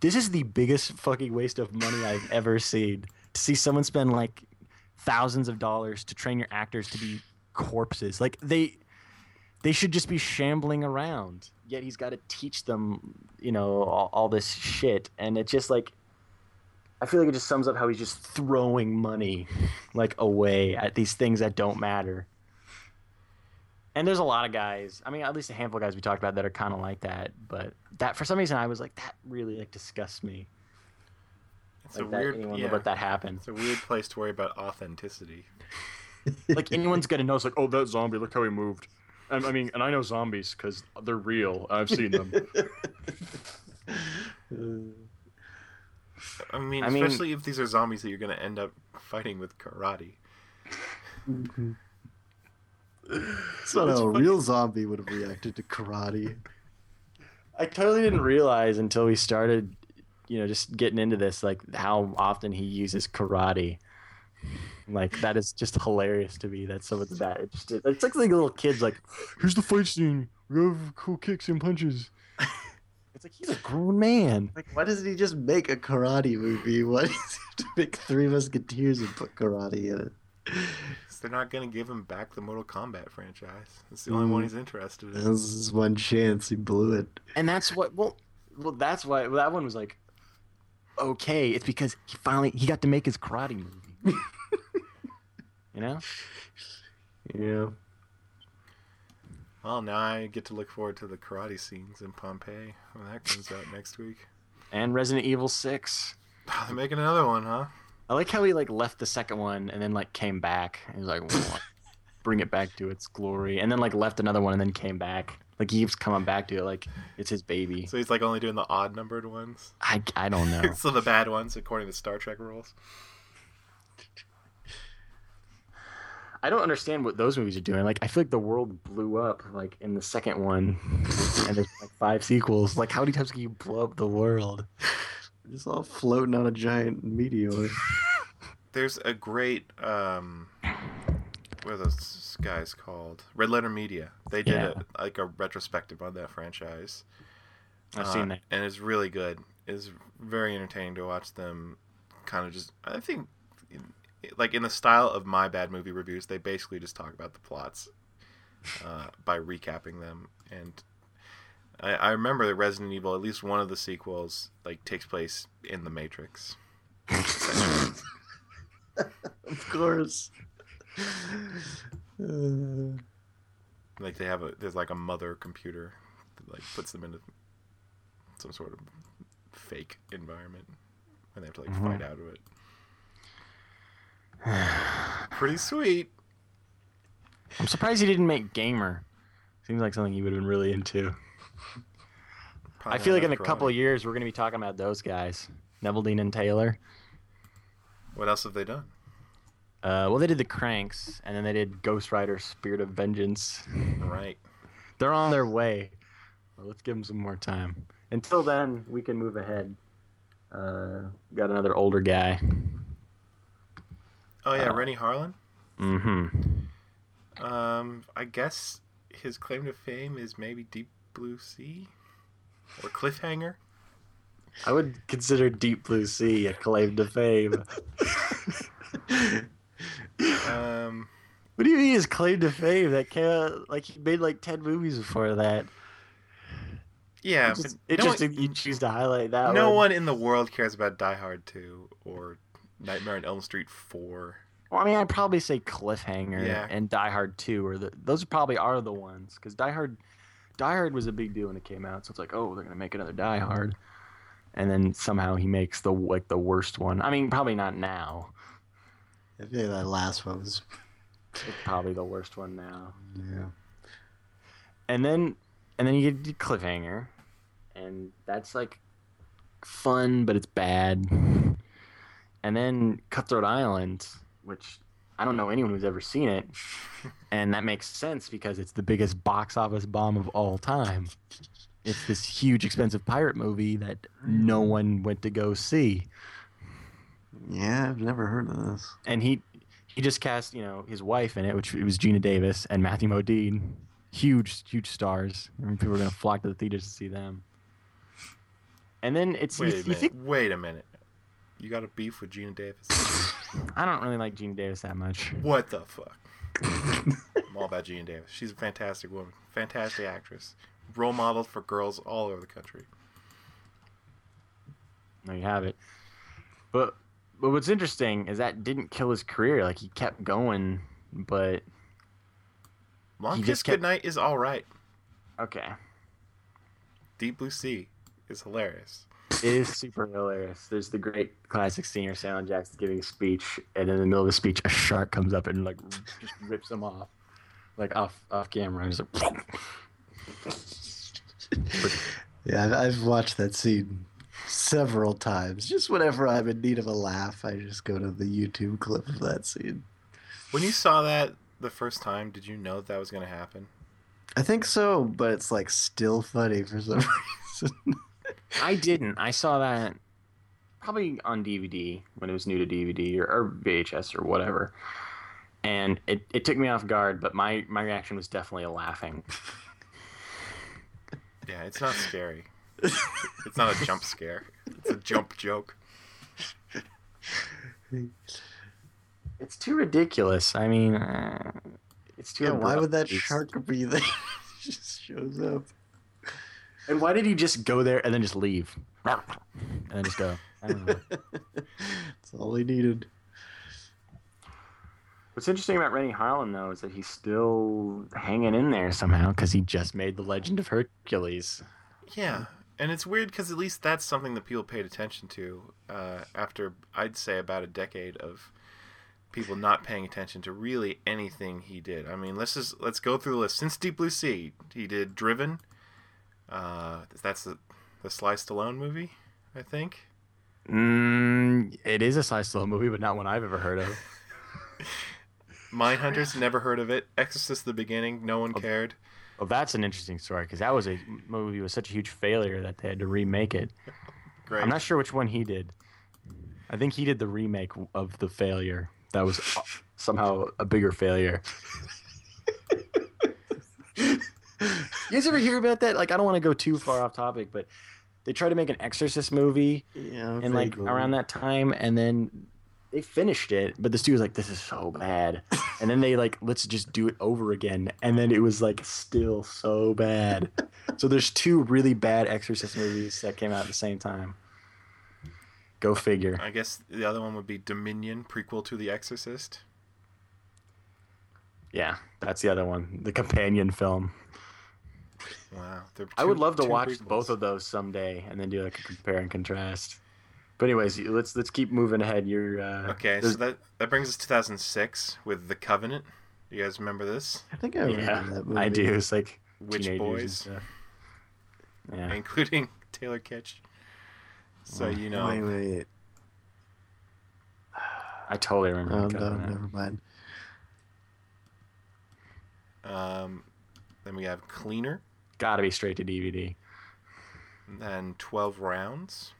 this is the biggest fucking waste of money i've ever seen. To see someone spend like thousands of dollars to train your actors to be corpses. Like they they should just be shambling around. Yet he's got to teach them you know all, all this shit. And it's just like i feel like it just sums up how he's just throwing money like away at these things that don't matter and there's a lot of guys. I mean, at least a handful of guys we talked about that are kind of like that. But that for some reason, I was like, that really like disgusts me. It's Like a that weird, anyone yeah, would let that happen. It's a weird place to worry about authenticity. *laughs* Like anyone's gonna know. It's like, oh, that zombie. Look how he moved. And, I mean, and I know zombies because they're real. I've seen them. *laughs* I mean, I mean- especially if these are zombies that you're going to end up fighting with karate. Mm-hmm. It's not how a real zombie would have reacted to karate. I totally didn't realize until we started, you know, just getting into this, like how often he uses karate. Like that is just hilarious to me. That some of that just it's like, like little kids like, here's the fight scene. We have cool kicks and punches. *laughs* It's like he's a grown man. Like, why doesn't he just make a karate movie? Why does he have to make Three Musketeers and put karate in it? 'Cause They're not going to give him back the Mortal Kombat franchise. It's the only one Mm. he's interested in. This is one chance. He blew it. And that's what well, well that's why well, that one was like, okay. It's because he finally he got to make his karate movie. *laughs* you know. Yeah. Well, now I get to look forward to the karate scenes in Pompeii when that comes out next week. And Resident Evil Six. Oh, *laughs* they're making another one, huh? I like how he like left the second one and then like came back. He was like, *laughs* bring it back to its glory, and then like left another one and then came back. Like he keeps coming back to it, like it's his baby. So he's like only doing the odd numbered ones. I, I don't *laughs* know. so the bad ones, according to Star Trek rules. I don't understand what those movies are doing. Like I feel like the world blew up like in the second one, and there's like five sequels. Like how many times can you blow up the world? Just all floating on a giant meteor. *laughs* There's a great um, what are those guys called? Red Letter Media. They did Yeah. a, like a retrospective on that franchise. I've Uh, seen that. and it's really good. It's very entertaining to watch them. Kind of just, I think, like in the style of my bad movie reviews, they basically just talk about the plots uh, by recapping them. And I, I remember that Resident Evil, at least one of the sequels, like takes place in the Matrix. *laughs* Of course. Uh, *sighs* Like they have a there's like a mother computer that like puts them into some sort of fake environment and they have to like fight out of it. *sighs* Pretty sweet. I'm surprised he didn't make Gamer. Seems like something he would have been really into. I feel like in a couple of years we're gonna be talking about those guys, Neveldine and Taylor. What else have they done? Uh, well, they did the Cranks, and then they did Ghost Rider: Spirit of Vengeance. Right. They're on their way. Well, let's give them some more time. Until then, we can move ahead. Uh, got another older guy. Oh yeah, Uh, Renny Harlin. Mm-hmm. Um, I guess his claim to fame is maybe Deep Blue Sea or Cliffhanger. I would consider Deep Blue Sea a claim to fame. Um, what do you mean his claim to fame? That came out, like he made like ten movies before that. yeah, It's just but no, interesting you choose to highlight that. no one. one in the world cares about Die Hard 2 or Nightmare on Elm Street 4. Well, I mean, I'd probably say Cliffhanger Yeah. and Die Hard Two, or the those probably are the ones because Die Hard, Die Hard was a big deal when it came out. So it's like, oh, they're gonna make another Die Hard, and then somehow he makes the like the worst one. I mean, probably not now. I think that last one was. Probably the worst one now. Yeah. And then, and then you get Cliffhanger, and that's like fun, but it's bad. And then Cutthroat Island, which I don't know anyone who's ever seen it, *laughs* and that makes sense because it's the biggest box office bomb of all time. It's this huge, expensive pirate movie that no hmm. one went to go see, Yeah, I've never heard of this. and he he just cast you know his wife in it, which it was Geena Davis and Matthew Modine, huge, huge stars. I mean, people are gonna flock to the theaters to see them. And then it's Wait you, a you minute. think Wait a minute. You got a beef with Geena Davis? *laughs* I don't really like Geena Davis that much. what the fuck? I'm all about Geena Davis. She's a fantastic woman, fantastic actress, role model for girls all over the country. There you have it. But but what's interesting is that didn't kill his career. Like he kept going, but Long Kiss kept- Goodnight is all right. okay. Deep Blue Sea is hilarious. It is super hilarious. There's the great classic scene where Samuel Jackson's giving a speech, and in the middle of the speech, a shark comes up and like just rips him off, like off off camera. And just like, *laughs* Yeah, I've, I've watched that scene several times. Just whenever I'm in need of a laugh, I just go to the YouTube clip of that scene. When you saw that the first time, did you know that, that was going to happen? I think so, but it's like still funny for some *laughs* reason. I didn't. I saw that probably on DVD when it was new to DVD or, or VHS or whatever. And it, it took me off guard, but my, my reaction was definitely a laughing. Yeah, it's not scary. it's not a jump scare. It's a jump joke. It's too ridiculous. I mean, uh, it's too. yeah, why would that shark be there? *laughs* It just shows up. And why did he just go there and then just leave? And then just go. I don't know. *laughs* That's all he needed. What's interesting about Renny Harlin though is that he's still hanging in there somehow because he just made the Legend of Hercules. Yeah, and it's weird because at least that's something that people paid attention to uh, after I'd say about a decade of people not paying attention to really anything he did. I mean, let's just let's go through the list. Since Deep Blue Sea, he did Driven. Uh, that's the the Sly Stallone movie, I think. Mm, it is a Sly Stallone movie, but not one I've ever heard of. *laughs* Mindhunters, never heard of it. Exorcist: The Beginning, no one cared. Well, that's an interesting story because that was a movie was such a huge failure that they had to remake it. Great. I'm not sure which one he did. I think he did the remake of the failure. That was somehow a bigger failure. *laughs* you guys ever hear about that? Like, I don't want to go too far off topic, but they tried to make an Exorcist movie Yeah, and like vaguely. around that time, and then they finished it, but the studio was like, "This is so bad," *laughs* and then they like, "Let's just do it over again," and then it was like still so bad. so there's two really bad Exorcist movies that came out at the same time. Go figure. I guess the other one would be Dominion, prequel to The Exorcist. Yeah, that's the other one, the companion film. Wow. they're I would love to watch prequels. both of those someday and then do like a compare and contrast. But anyways, let's let's keep moving ahead. You're uh, Okay, so that that brings us to 2006 with The Covenant. You guys remember this? I think I remember yeah, that movie. I do. It's like Witch teenagers and Boys. Yeah, *laughs* including Taylor Kitsch. So Oh, you know, Wait, wait. I totally remember. Oh, no, never mind. um, then we have Cleaner, Gotta be straight to DVD. and then 12 Rounds.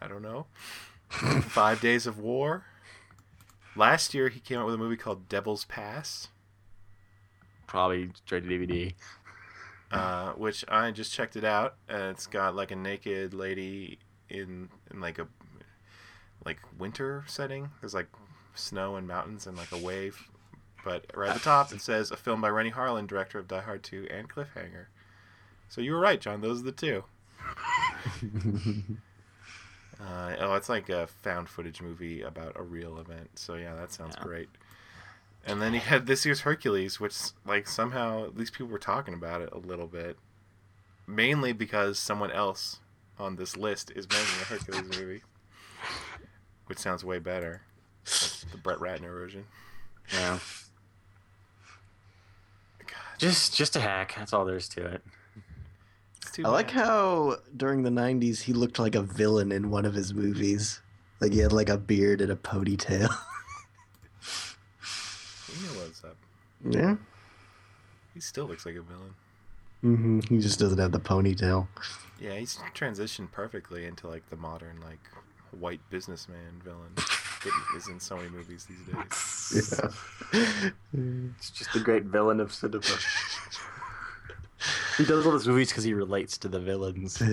I don't know. *laughs* Five Days of War. Last year he came out with a movie called Devil's Pass. Probably straight to DVD. uh, which I just checked it out, and it's got like a naked lady in in like a like winter setting. There's like snow and mountains and like a wave, but right at the top it says a film by Renny Harlin, director of Die Hard 2 and Cliffhanger. So you were right, John. Those are the two. *laughs* Uh, oh, it's like a found footage movie about a real event. So yeah, that sounds Yeah. great. And then he had this year's Hercules, which like somehow these people were talking about it a little bit, mainly because someone else on this list is making a Hercules movie, which sounds way better. That's the Brett Ratner version. Yeah, just just a hack. That's all there is to it. it's too I like how during the '90s he looked like a villain in one of his movies. Like he had like a beard and a ponytail. You know what's up. yeah. He still looks like a villain. hmm He just doesn't have the ponytail. Yeah, he's transitioned perfectly into like the modern like white businessman villain that is in so many movies these days. Yeah. It's just the great villain of cinema. he does all those movies because he relates to the villains. *laughs*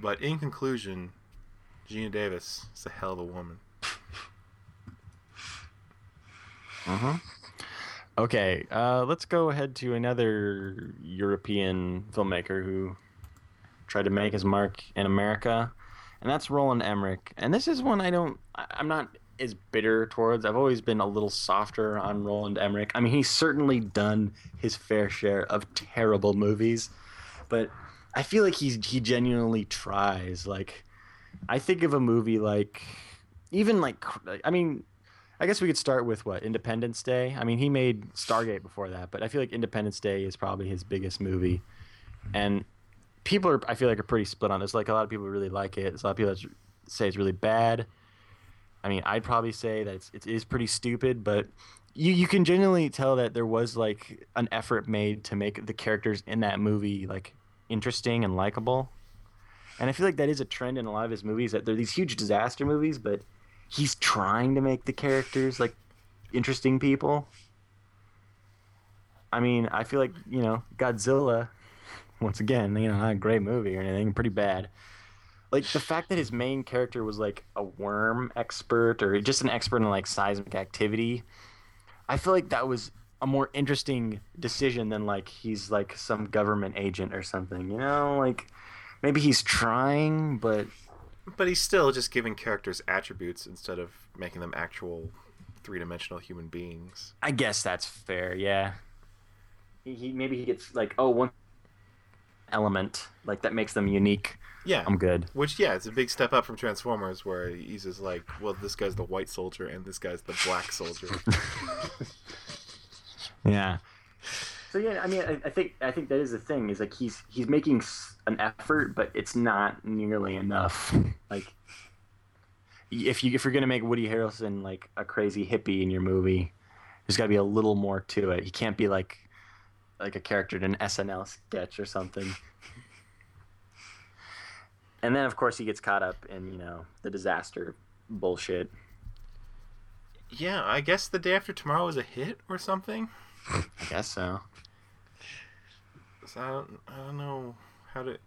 But in conclusion, Geena Davis is a hell of a woman. Uh-huh. Okay, uh, let's go ahead to another European filmmaker who tried to make his mark in America, and that's Roland Emmerich. And this is one I don't, I'm not as bitter towards. I've always been a little softer on Roland Emmerich. I mean, he's certainly done his fair share of terrible movies, but I feel like he's he genuinely tries. Like, I think of a movie like, even like, I mean, I guess we could start with what Independence Day. I mean, he made Stargate before that, but I feel like Independence Day is probably his biggest movie, and people are I feel like are pretty split on this. Like a lot of people really like it. There's a lot of people that say it's really bad. I mean, I'd probably say that it's, it is pretty stupid, but you you can genuinely tell that there was like an effort made to make the characters in that movie like interesting and likable. And I feel like that is a trend in a lot of his movies that they're these huge disaster movies, but he's trying to make the characters like interesting people. I mean, I feel like, you know, Godzilla, once again, you know, not a great movie or anything, pretty bad. Like the fact that his main character was like a worm expert or just an expert in like seismic activity, I feel like that was a more interesting decision than like he's like some government agent or something, you know? Like maybe he's trying, but But he's still just giving characters attributes instead of making them actual three dimensional human beings. I guess that's fair. Yeah. He, he maybe he gets like oh one element like that makes them unique. Yeah. I'm good. Which yeah, it's a big step up from Transformers, where he's just like, well, this guy's the white soldier and this guy's the black soldier. *laughs* Yeah. So yeah, I mean, I, I think I think that is the thing. Is like he's he's making an effort, but it's not nearly enough. *laughs* Like, if you if you're gonna make Woody Harrelson like a crazy hippie in your movie, there's got to be a little more to it. He can't be like like a character in an SNL sketch or something. And then of course he gets caught up in you know the disaster bullshit. yeah, I guess the day after tomorrow was a hit or something. I guess so. So I don't, I don't know how to.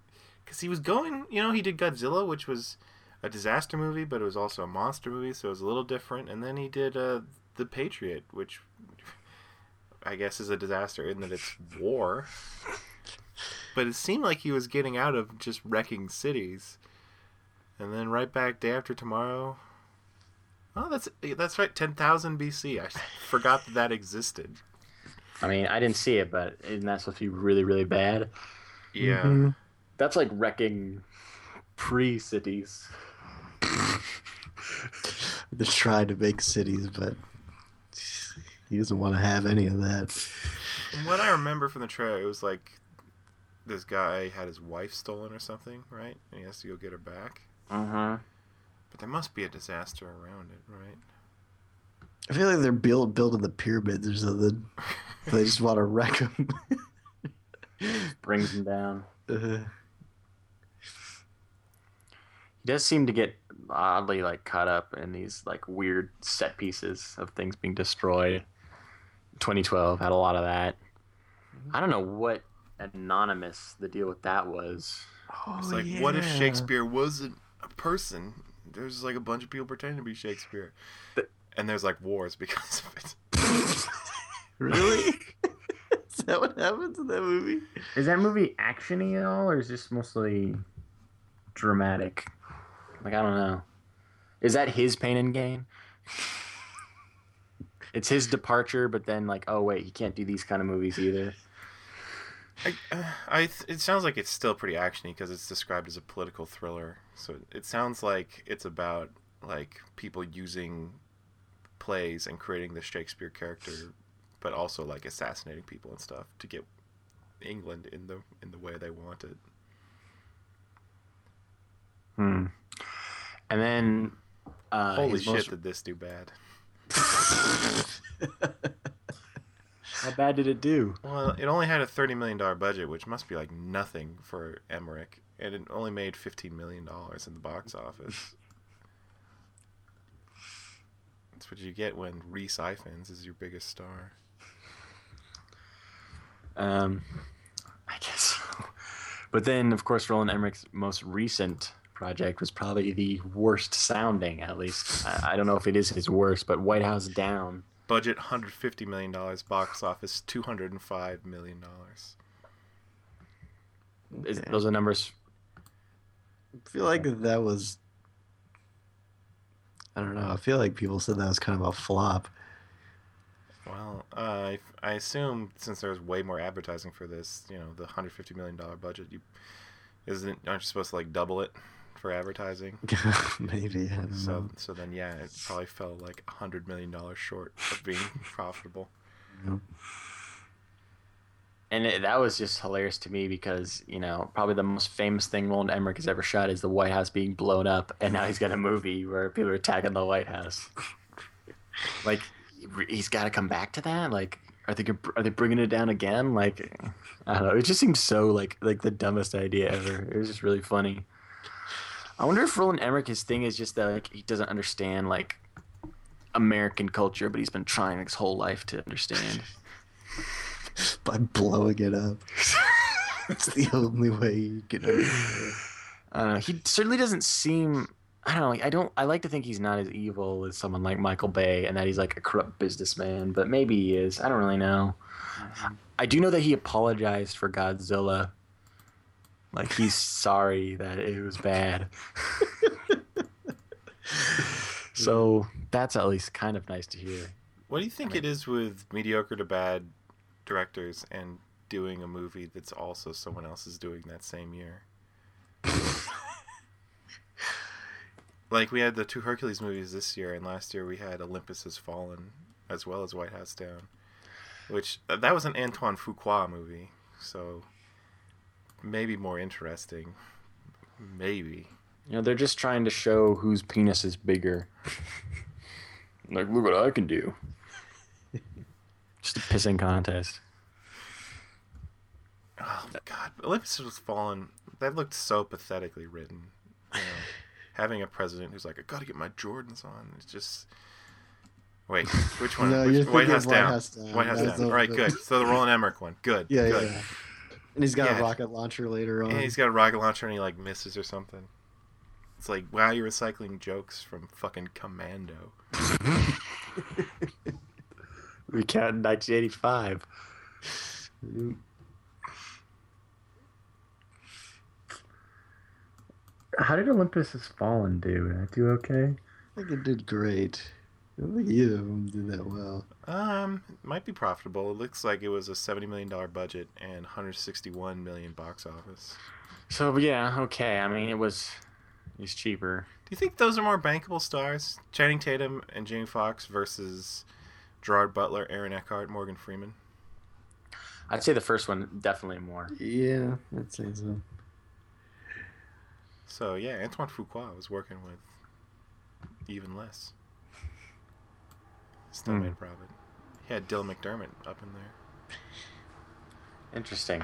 because he was going. You know, he did Godzilla, which was a disaster movie, but it was also a monster movie, so it was a little different. And then he did uh, The Patriot, which I guess is a disaster in that it's war. But it seemed like he was getting out of just wrecking cities. And then right back day after tomorrow. Oh, that's that's right, ten thousand BC. I forgot that that existed. I mean, I didn't see it, but isn't that supposed to be really, really bad? Yeah, Mhm. That's like wrecking pre cities. *laughs* They're trying to make cities, but he doesn't want to have any of that. From what I remember from the trailer, it was like this guy had his wife stolen or something, right? And he has to go get her back. Uh-huh. But there must be a disaster around it, right? I feel like they're build, building the pyramids or something. they just *laughs* want to wreck them. Brings them down. uh, He does seem to get oddly like caught up in these like weird set pieces of things being destroyed. 2012 had a lot of that. I don't know what anonymous the deal with that was. It's oh, like, what if. Shakespeare wasn't a person? There's like a bunch of people pretending to be Shakespeare. But- And there's like wars because of it. *laughs* really? *laughs* Is that what happens in that movie? Is that movie actiony at all, or is this mostly dramatic? Like I don't know. Is that his pain and gain? *laughs* It's his departure, but then like, oh wait, he can't do these kind of movies either. I, uh, I it sounds like it's still pretty actiony because it's described as a political thriller. So it sounds like it's about like people using plays and creating the Shakespeare character, but also like assassinating people and stuff to get England in the in the way they want it. Hmm. And then, uh, Holy shit, most- did this do bad? How bad did it do? Well, it only had a thirty million dollar budget, which must be like nothing for Emmerich, and it only made fifteen million dollars in the box office. That's what you get when Rhys Ifans is your biggest star. Um, I guess. so. But then, of course, Roland Emmerich's most recent project was probably the worst sounding. At least I, I don't know if it is his worst, but White House Down. Budget hundred fifty million dollars, box office two hundred and five million dollars. Is, Those are numbers. I feel like that was. I don't know. I feel like people said that was kind of a flop. Well, uh, I, I assume since there's way more advertising for this, you know, the hundred fifty million dollar budget, you isn't aren't you supposed to like double it for advertising? *laughs* Maybe. So know. so then yeah, it probably fell like a hundred million dollars short of being *laughs* profitable. And it, that was just hilarious to me because, you know, probably the most famous thing Roland Emmerich has ever shot is the White House being blown up. And now he's got a movie where people are attacking the White House. *laughs* like, he's got to come back to that? Like, are they, are they bringing it down again? Like, I don't know. It just seems so, like, like the dumbest idea ever. It was just really funny. I wonder if Roland Emmerich, his thing is just that, like, he doesn't understand, like, American culture, but he's been trying his whole life to understand. *laughs* By blowing it up. It's the only way you can. Uh, he certainly doesn't seem. I don't know. Like, I don't. I like to think he's not as evil as someone like Michael Bay, and that he's like a corrupt businessman. But maybe he is. I don't really know. I do know that he apologized for Godzilla. Like he's sorry that it was bad. *laughs* so that's at least kind of nice to hear. What do you think it is with mediocre to bad directors and doing a movie that's also someone else is doing that same year? *laughs* like we had the two Hercules movies this year, and last year we had Olympus Has Fallen as well as White House Down, which uh, that was an Antoine Fuqua movie, so maybe more interesting. Maybe. You know, they're just trying to show whose penis is bigger. *laughs* like, look what I can do. just a pissing contest. Oh my god, Olympus Has Fallen. That looked so pathetically written. You know, *laughs* having a president who's like, "I gotta get my Jordans on." It's just. Wait, which one? No, which, White House White down. House Down. White House That's down. the- All right, the- good. So the Roland Emmerich one. Good. Yeah, good. yeah. And he's got Yeah. a rocket launcher later on. And he's got a rocket launcher and he like misses or something. It's like, wow, you're recycling jokes from fucking Commando. *laughs* We count 1985. How did Olympus Has Fallen do? Did I do okay? I think it did great. I don't think either of them did that well. Um, it might be profitable. It looks like it was a seventy million dollar budget and 161 million box office. So yeah, okay. I mean, it was it was cheaper. Do you think those are more bankable stars? Channing Tatum and Jamie Foxx versus Gerard Butler, Aaron Eckhart, Morgan Freeman. I'd say the first one definitely more. Yeah, I'd say so. So yeah, Antoine Fuqua was working with even less. Still Hmm. made profit. He had Dylan McDermott up in there. Interesting.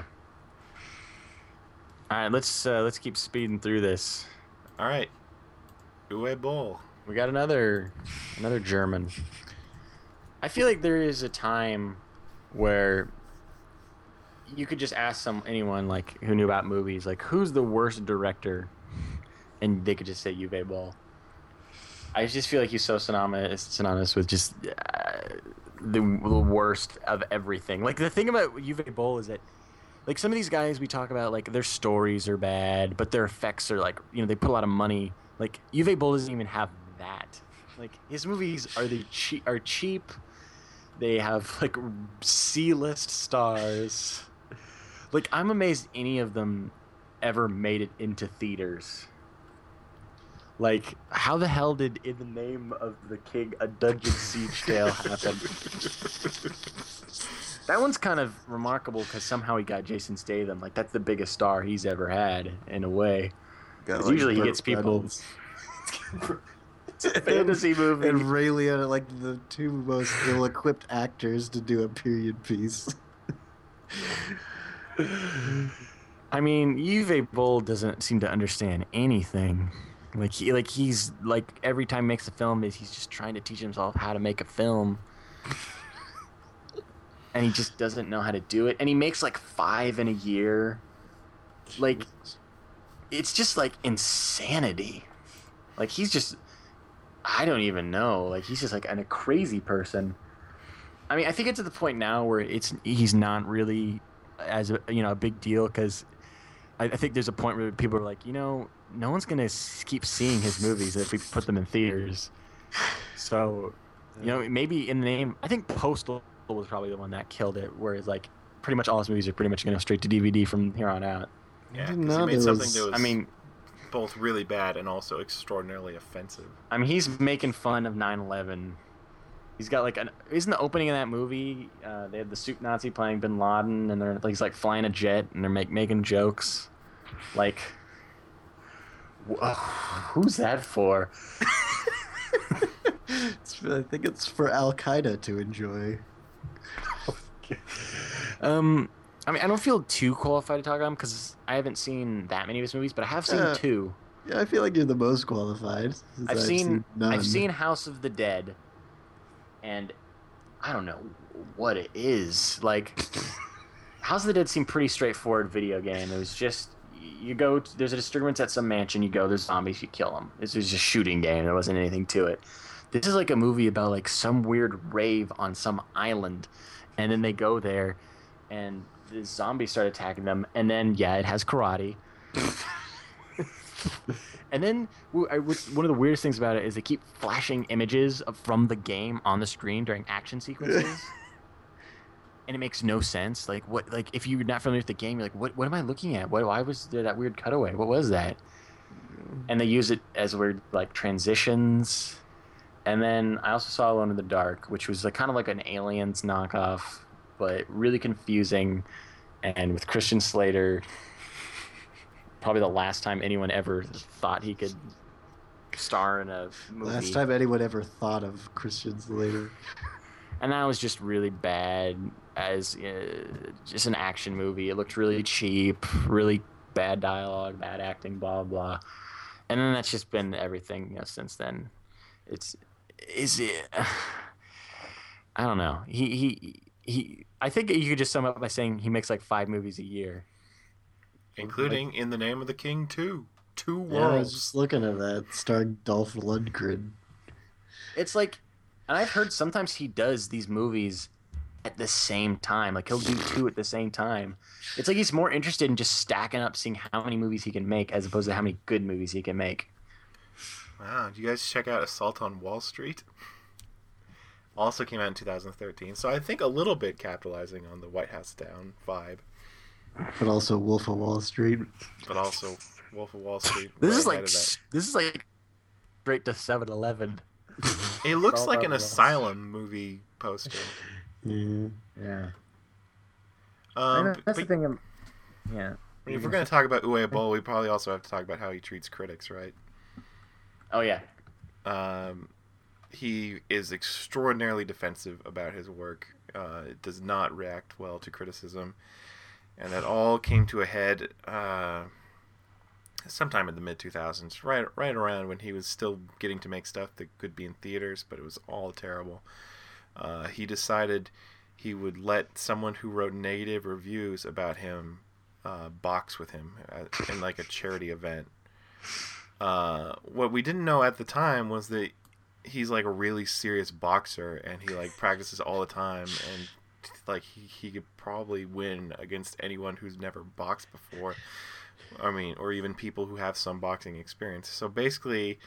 All right, let's uh, let's keep speeding through this. All right, Uwe Boll. We got another another German. I feel like there is a time where you could just ask some anyone like who knew about movies, like who's the worst director, and they could just say Uwe Boll. I just feel like he's so synonymous synonymous with just uh, the, worst of everything. Like the thing about Uwe Boll is that like some of these guys we talk about like their stories are bad but their effects are like you know they put a lot of money. Like Uwe Boll doesn't even have that. Like his movies are the cheap are cheap. They have like c-list stars. Like i'm amazed any of them ever made it into theaters like how the hell did in the name of the king a dungeon siege tale happen that one's kind of remarkable because somehow he got Jason Statham. Like that's the biggest star he's ever had in a way. Got, 'Cause usually he gets people- *laughs* It's a fantasy movie. and Ray Liotta, like the two most ill-equipped actors to do a period piece. I mean, Uwe Boll doesn't seem to understand anything. Like he, like he's like every time he makes a film, is he's just trying to teach himself how to make a film, and he just doesn't know how to do it. And he makes like five in a year. Like, it's just like insanity. Like he's just, I don't even know. Like he's just like an, a crazy person. I mean, I think it's at the point now where it's he's not really as a you know a big deal because I, I think there's a point where people are like, you know, no one's gonna keep seeing his movies if we put them in theaters. So, you know, maybe in the name, I think Postal was probably the one that killed it, where it's like pretty much all his movies are pretty much gonna go straight to DVD from here on out. Yeah, didn't because he made there something was- that was I mean, both really bad and also extraordinarily offensive. I mean, he's making fun of 9/11. He's got like an isn't the opening of that movie? Uh, they had the soup Nazi playing Bin Laden, and they're like he's like flying a jet, and they're make, making jokes, like, wh- who's that for? It's- I think it's for Al Qaeda to enjoy. Um, I mean, I don't feel too qualified to talk about him because I haven't seen that many of his movies, but I have seen Yeah. two. Yeah, I feel like you're the most qualified. since I've seen none. I've seen House of the Dead, and I don't know what it is. Like, *laughs* House of the Dead seemed pretty straightforward video game. It was just you go. There's a disturbance at some mansion. You go. There's zombies. You kill them. This was just a shooting game. There wasn't anything to it. This is like a movie about like some weird rave on some island, and then they go there, and the zombies start attacking them. And then yeah, it has karate. *laughs* And then I one of the weirdest things about it is they keep flashing images of, from the game on the screen during action sequences. *laughs* and it makes no sense. Like what like if you're not familiar with the game, you're like, what what am I looking at? What why was there that weird cutaway? What was that? And they use it as weird like transitions. And then I also saw Alone in the Dark, which was like kind of like an aliens knockoff, but really confusing and with Christian Slater probably the last time anyone ever thought he could star in a movie. Last time anyone ever thought of Christian Slater. and that was just really bad as uh, just an action movie. It looked really cheap, really bad dialogue, bad acting, blah blah. And then that's just been everything you know since then. It's is it? *sighs* I don't know. He he he. I think you could just sum up by saying he makes like five movies a year. including In the Name of the King 2. Two Yeah, I was worlds. just looking at that, starring Dolph Lundgren. It's like, and I've heard sometimes he does these movies at the same time. Like he'll do two at the same time. It's like he's more interested in just stacking up, seeing how many movies he can make, as opposed to how many good movies he can make. Wow, did you guys check out Assault on Wall Street? Also came out in 2013, so I think a little bit capitalizing on the White House Down vibe, But also Wolf of Wall Street. but also Wolf of Wall Street. This right is like ahead of that. this is like straight to 7-Eleven. It looks like an asylum movie poster. Yeah. Yeah, Um, that's but- the thing. I'm, yeah. but if we're going to talk about Uwe Boll, we probably also have to talk about how he treats critics, right? Oh yeah. Um, he is extraordinarily defensive about his work. Uh, does not react well to criticism, and that all came to a head uh, sometime in the mid 2000s, right right around when he was still getting to make stuff that could be in theaters, but it was all terrible. Uh, he decided he would let someone who wrote negative reviews about him uh, box with him at, in like a charity event. Uh, what we didn't know at the time was that he's like a really serious boxer and he like practices all the time and like he, he could probably win against anyone who's never boxed before i mean or even people who have some boxing experience so basically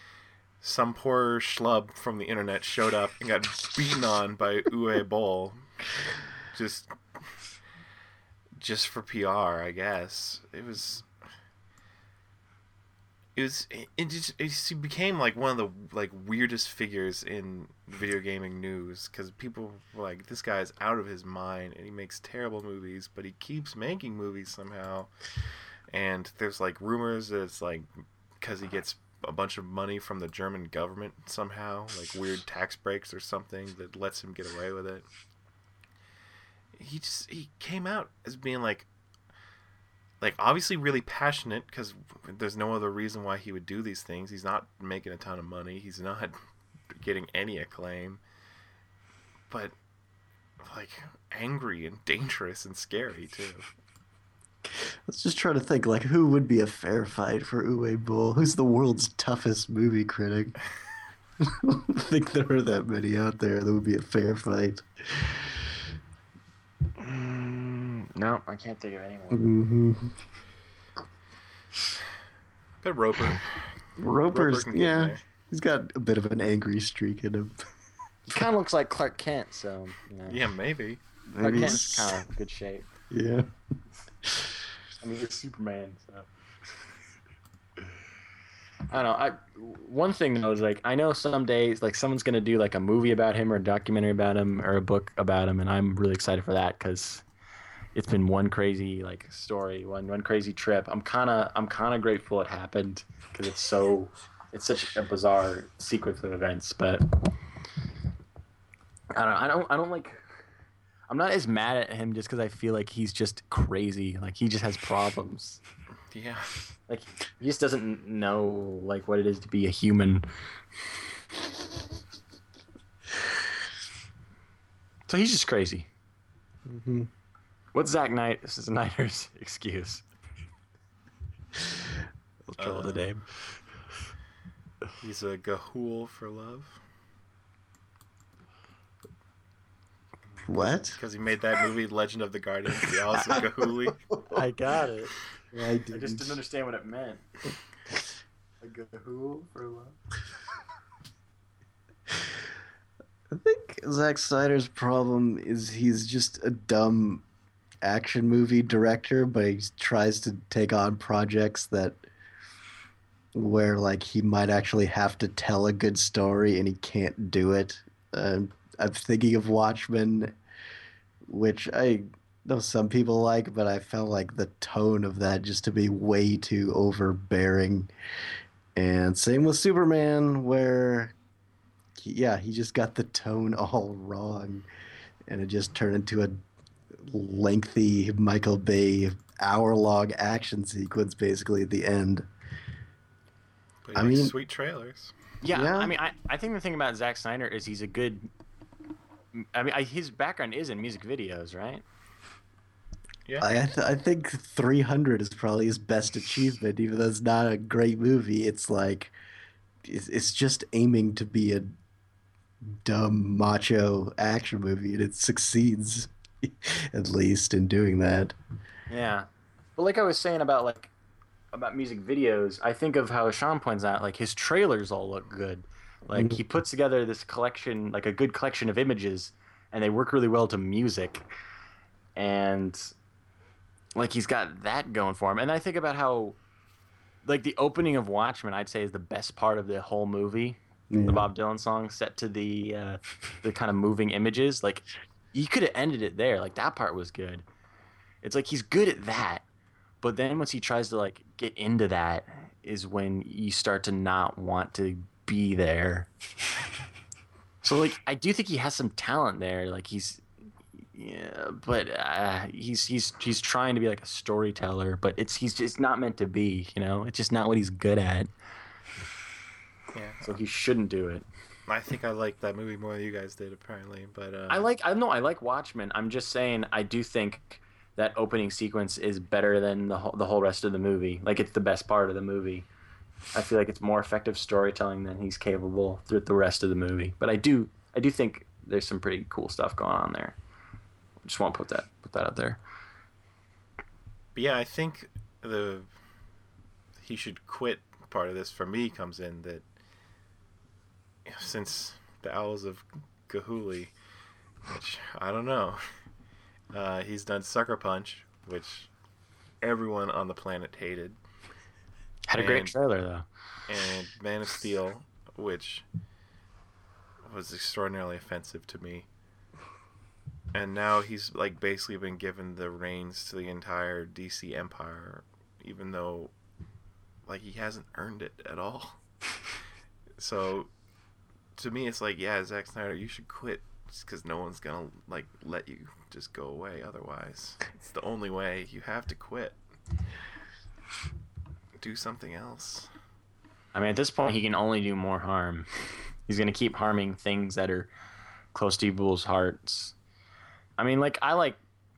some poor schlub from the internet showed up and got beaten on by Uwe Boll. Just just for PR I guess. It was it was it just he became like one of the like weirdest figures in video gaming news because people were like this guy's out of his mind and he makes terrible movies but he keeps making movies somehow. And there's like rumors that it's like because he gets a bunch of money from the German government somehow like weird tax breaks or something that lets him get away with it he just he came out as being like like obviously really passionate because there's no other reason why he would do these things. He's not making a ton of money. He's not *laughs* getting any acclaim, but like angry and dangerous and scary too. Let's just try to think like who would be a fair fight for Uwe Boll? Who's the world's toughest movie critic? I *laughs* don't think there are that many out there that would be a fair fight. Mm, no, I can't think of anyone. hmm But Roeper, Roeper's, can get in yeah, there. he's got a bit of an angry streak in him. He kind of looks like Clark Kent, so you know. yeah, maybe. Clark Maybe Kent's he's- kind of good shape. yeah. I mean, he's Superman, so. I don't know. I one thing though is like I know some days like someone's gonna do like a movie about him or a documentary about him or a book about him, and I'm really excited for that because it's been one crazy like story, one one crazy trip. I'm kind of I'm kind of grateful it happened because it's so it's such a bizarre sequence of events. But I don't I don't I don't like I'm not as mad at him just because I feel like he's just crazy. Like he just has problems. *laughs* Yeah, Like he just doesn't know like what it is to be a human. So he's just crazy. hmm What's Zack Knight This *laughs* is Snyder's excuse? I'll troll the Uh, name. he's a Ga'Hoole for love What? because he made that movie Legend of the Guardians, the Alice of I got it. I, I didn't. just didn't understand what it meant. A gahoo for love. I think Zack Snyder's problem is he's just a dumb action movie director, but he tries to take on projects that where like he might actually have to tell a good story and he can't do it. Um I'm thinking of Watchmen, which I know some people like, but I felt like the tone of that just to be way too overbearing. And same with Superman, where yeah, he just got the tone all *laughs* wrong, and it just turned into a lengthy Michael Bay hour-long action sequence, basically at the end. But I mean- sweet trailers. Yeah, Yeah. I mean, I, I think the thing about Zack Snyder is he's a good. I mean, I, his background is in music videos, right? Yeah. I I, th- I think 300 is probably his best achievement, even though it's not a great movie. It's like it's, it's just aiming to be a dumb macho action movie, and it succeeds *laughs* at least in doing that. Yeah, but like I was saying about like about music videos, I think of how Sean points out, like his trailers all look good. Like he puts together this collection, like a good collection of images, and they work really well to music. And like he's got that going for him. And I think about how like the opening of Watchmen, I'd say is the best part of the whole movie. Yeah. The Bob Dylan song set to the uh, the kind of moving images. Like you could have ended it there. Like that part was good. It's like he's good at that, but then once he tries to like get into that, is when you start to not want to be there. so like I do think he has some talent there. Like he's yeah, but uh, he's he's he's trying to be like a storyteller, but it's he's just not meant to be. You know, it's just not what he's good at. Yeah. So he shouldn't do it. I think I liked that movie more than you guys did, apparently. But uh, I like I know I like Watchmen. I'm just saying I do think that opening sequence is better than the whole, the whole rest of the movie. Like it's the best part of the movie. I feel like it's more effective storytelling than he's capable through the rest of the movie. But I do I do think there's some pretty cool stuff going on there. Just want to put that put that out there. But yeah, I think the he should quit part of this for me comes in that since the Owls of Ga'Hoole, which I don't know, *laughs* uh, he's done Sucker Punch, which everyone on the planet hated, Had a great trailer though. and Man of Steel, which was extraordinarily offensive to me. And now he's like basically been given the reins to the entire DC empire, even though like he hasn't earned it at all. *laughs* so to me, it's like, yeah, Zack Snyder, you should quit because no one's gonna like let you just go away otherwise. It's the only way. You have to quit. Do something else. I mean, at this point, he can only do more harm. *laughs* He's gonna keep harming things that are close to people's hearts. I mean, like I like,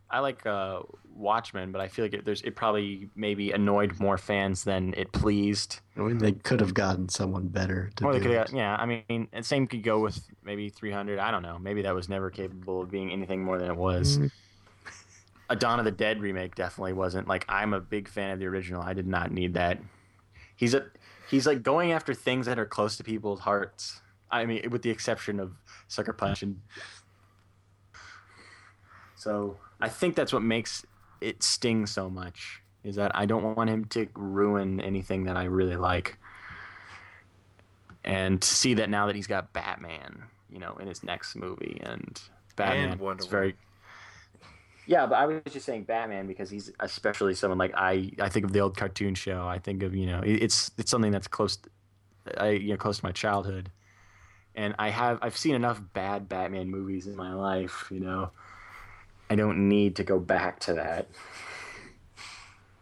I like uh, Watchmen, but I feel like it, there's it probably maybe annoyed more fans than it pleased. I mean, they could have gotten someone better to Or they do could, it. have, yeah. I mean, and same could go with maybe 300. I don't know. Maybe that was never capable of being anything more than it was. Mm. A Dawn of the Dead remake definitely wasn't. Like I'm a big fan of the original. I did not need that. He's a he's like going after things that are close to people's hearts. I mean, with the exception of Sucker Punch and so I think that's what makes it sting so much is that I don't want him to ruin anything that I really like. And to see that now that he's got Batman, you know, in his next movie and Batman Wonder is very yeah, but I was just saying Batman because he's especially someone like I. I think of the old cartoon show. I think of you know it's it's something that's close, I you know close to my childhood, and I have I've seen enough bad Batman movies in my life. You know, I don't need to go back to that.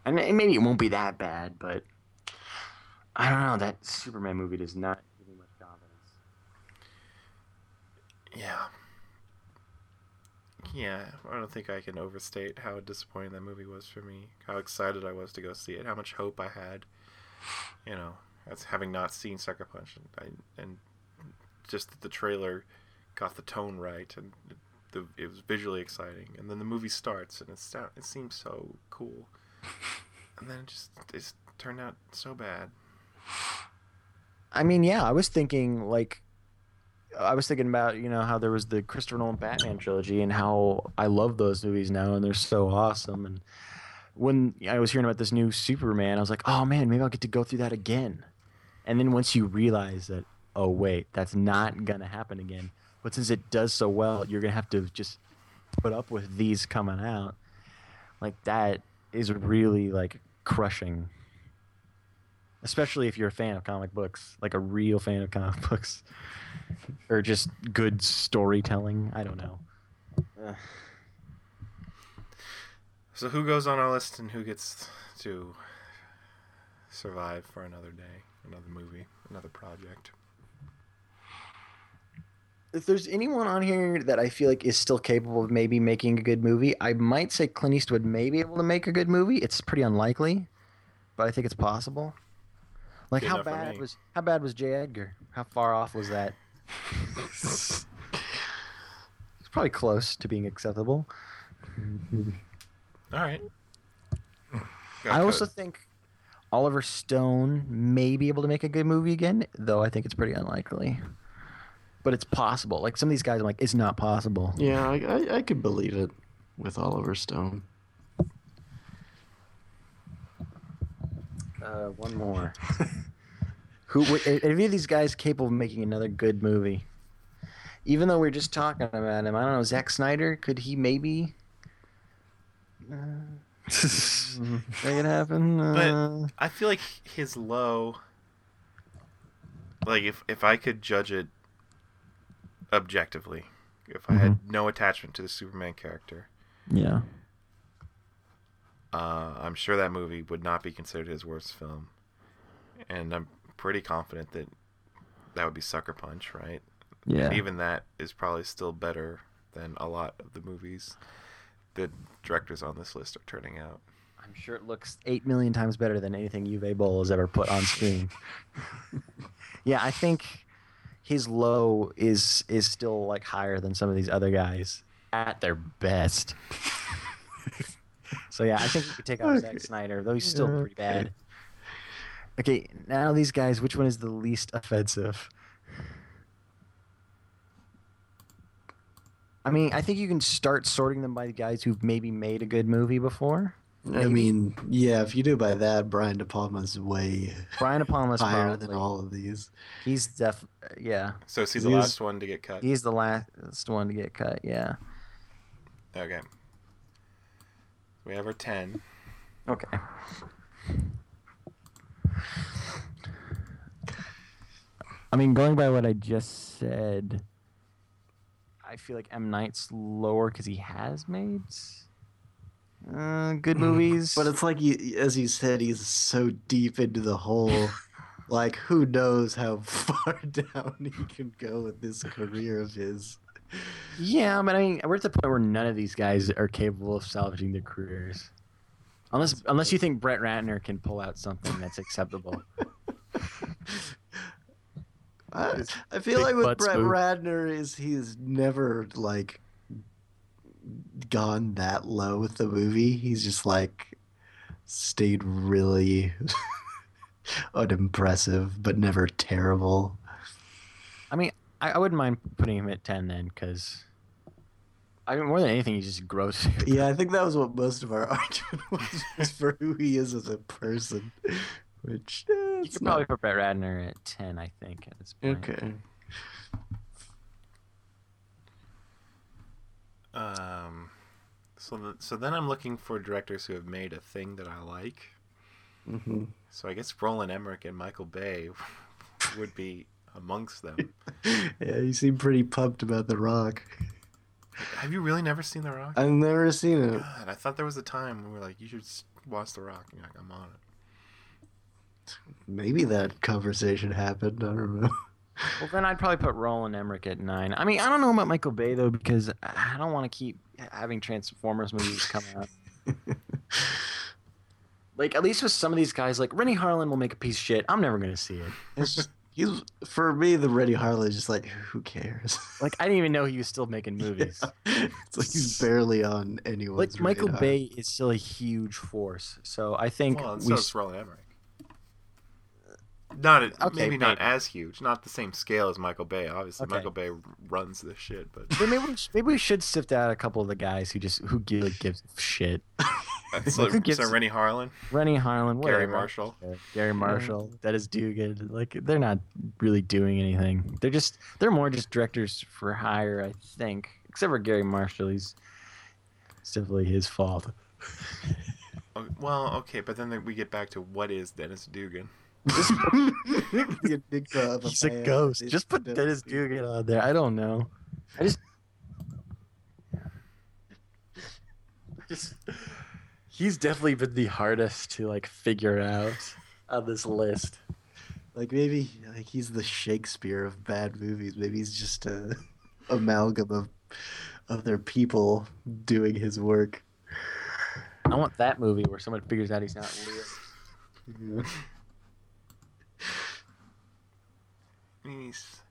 And maybe it won't be that bad, but I don't know. That Superman movie does not give me much confidence. Yeah. Yeah, I don't think I can overstate how disappointing that movie was for me. How excited I was to go see it. How much hope I had. You know, as having not seen Sucker Punch, and, and just that the trailer got the tone right, and the, it was visually exciting. And then the movie starts, and it it seems so cool, and then it just it's turned out so bad. I mean, yeah, I was thinking like I was thinking about, you know, how there was the Christopher Nolan Batman trilogy and how I love those movies now and they're so awesome and when I was hearing about this new Superman, I was like, "Oh man, maybe I'll get to go through that again." And then once you realize that, oh wait, that's not to happen again. But since it does so well, you're to have to just put up with these coming out. Like that is really like crushing especially if you're a fan of comic books, like a real fan of comic *laughs* books, or just good storytelling. I don't know. Uh, *sighs* So who goes on our list and who gets to survive for another day, another movie, another project? if there's anyone on here that I feel like is still capable of maybe making a good movie, I might say Clint Eastwood may be able to make a good movie. It's pretty unlikely, but I think it's possible. Like Good how bad was how bad was J. Edgar? How far off was that? *laughs* it's probably close to being acceptable. *laughs* All right. I also think Oliver Stone may be able to make a good movie again, though I think it's pretty unlikely. But it's possible. Like some of these guys, I'm like, it's not possible. Yeah, I, I, I could believe it with Oliver Stone. Uh, one more. *laughs* Who? would- Are any of these guys capable of making another good movie? Even though we're just talking about him, I don't know. Zack Snyder, could he maybe uh, *laughs* make it happen? Uh, I feel like his low. Like if if I could judge it objectively, if I had no attachment to the Superman character, yeah. Uh, I'm sure that movie would not be considered his worst film, and I'm pretty confident that that would be Sucker Punch, right? Yeah. And even that is probably still better than a lot of the movies that directors on this list are turning out. I'm sure it looks eight million times better than anything Uwe Boll has ever put on screen. *laughs* yeah, I think his low is is still like higher than some of these other guys at their best. *laughs* so yeah, I think we could take off Zack Snyder, though he's still Yeah, pretty bad. Okay, now these guys, which one is the least offensive? I mean, I think you can start sorting them by the guys who've maybe made a good movie before. I mean, yeah, if you do by that, Brian De Palma's way Brian De Palma's higher probably, than all of these. He's def, yeah, So is he He the was- last one to get cut? he's the last one to get cut. Yeah. Okay. We have our ten. Okay. I mean, going by what I just said, I feel like M Night's lower because he has made uh, good *laughs* movies. But it's like, he, as you said, he's so deep into the hole. *laughs* like, who knows how *laughs* far down he can go with this career of his. Yeah, but I mean, we're at the point where none of these guys are capable of salvaging their careers, unless unless you think Brett Ratner can pull out something that's acceptable. *laughs* I, I feel big like with Brett. Ratner is he's never like gone that low with the movie. He's just like stayed really *laughs* unimpressive, but never terrible. I mean, I, I wouldn't mind putting him at ten then, because I mean, more than anything, he's just gross. *laughs* Yeah, I think that was what most of our *laughs* argument was, was for who he is as a person. Which eh, you it's could not- probably put Brett Ratner at ten, I think, at this point. okay. Um, so the, so then I'm looking for directors who have made a thing that I like. Mm-hmm. So I guess Roland Emmerich and Michael Bay *laughs* would be amongst them. *laughs* Yeah, you seem pretty pumped about The Rock. Have you really never seen The Rock? I've never seen it. God, I thought there was a time when we were like, you should watch The Rock. And you're like, I'm on it. Maybe that conversation happened. I don't know. *laughs* Well, then I'd probably put Roland Emmerich at nine. I mean, I don't know about Michael Bay though, because I don't want to keep having Transformers movies come out. *laughs* Like at least with some of these guys, like Renny Harlin will make a piece of shit. I'm never gonna see it. It's just he's for me the Renny Harlin is just like who cares? Like I didn't even know he was still making *laughs* movies. it's like he's barely on anyone's Like Michael radar. Bay is still a huge force, so I think Well, and we. so is Roland Emmerich. Not a, Okay, maybe not as huge, not the same scale as Michael Bay. Obviously, Okay. Michael Bay runs this shit, but maybe we, sh- maybe we should sift out a couple of the guys who just who gives a shit. *laughs* so, Who gives- so Renny Harlin, Renny Harlin, Garry whatever. Marshall. Garry Marshall, Dennis Dugan. Like they're not really doing anything. They're just they're more just directors for hire, I think. Except for Garry Marshall, he's it's definitely his fault. *laughs* Oh, Well, okay, but then we get back to what is Dennis Dugan? *laughs* The enigma of He's a ghost. Just put the- Dennis Dugan on there. I don't know. I just just he's definitely been the hardest to like figure out on this list. Like maybe like he's the Shakespeare of bad movies. Maybe he's just a amalgam of of their people doing his work. I want that movie where someone figures out he's not Leo. I mean, he's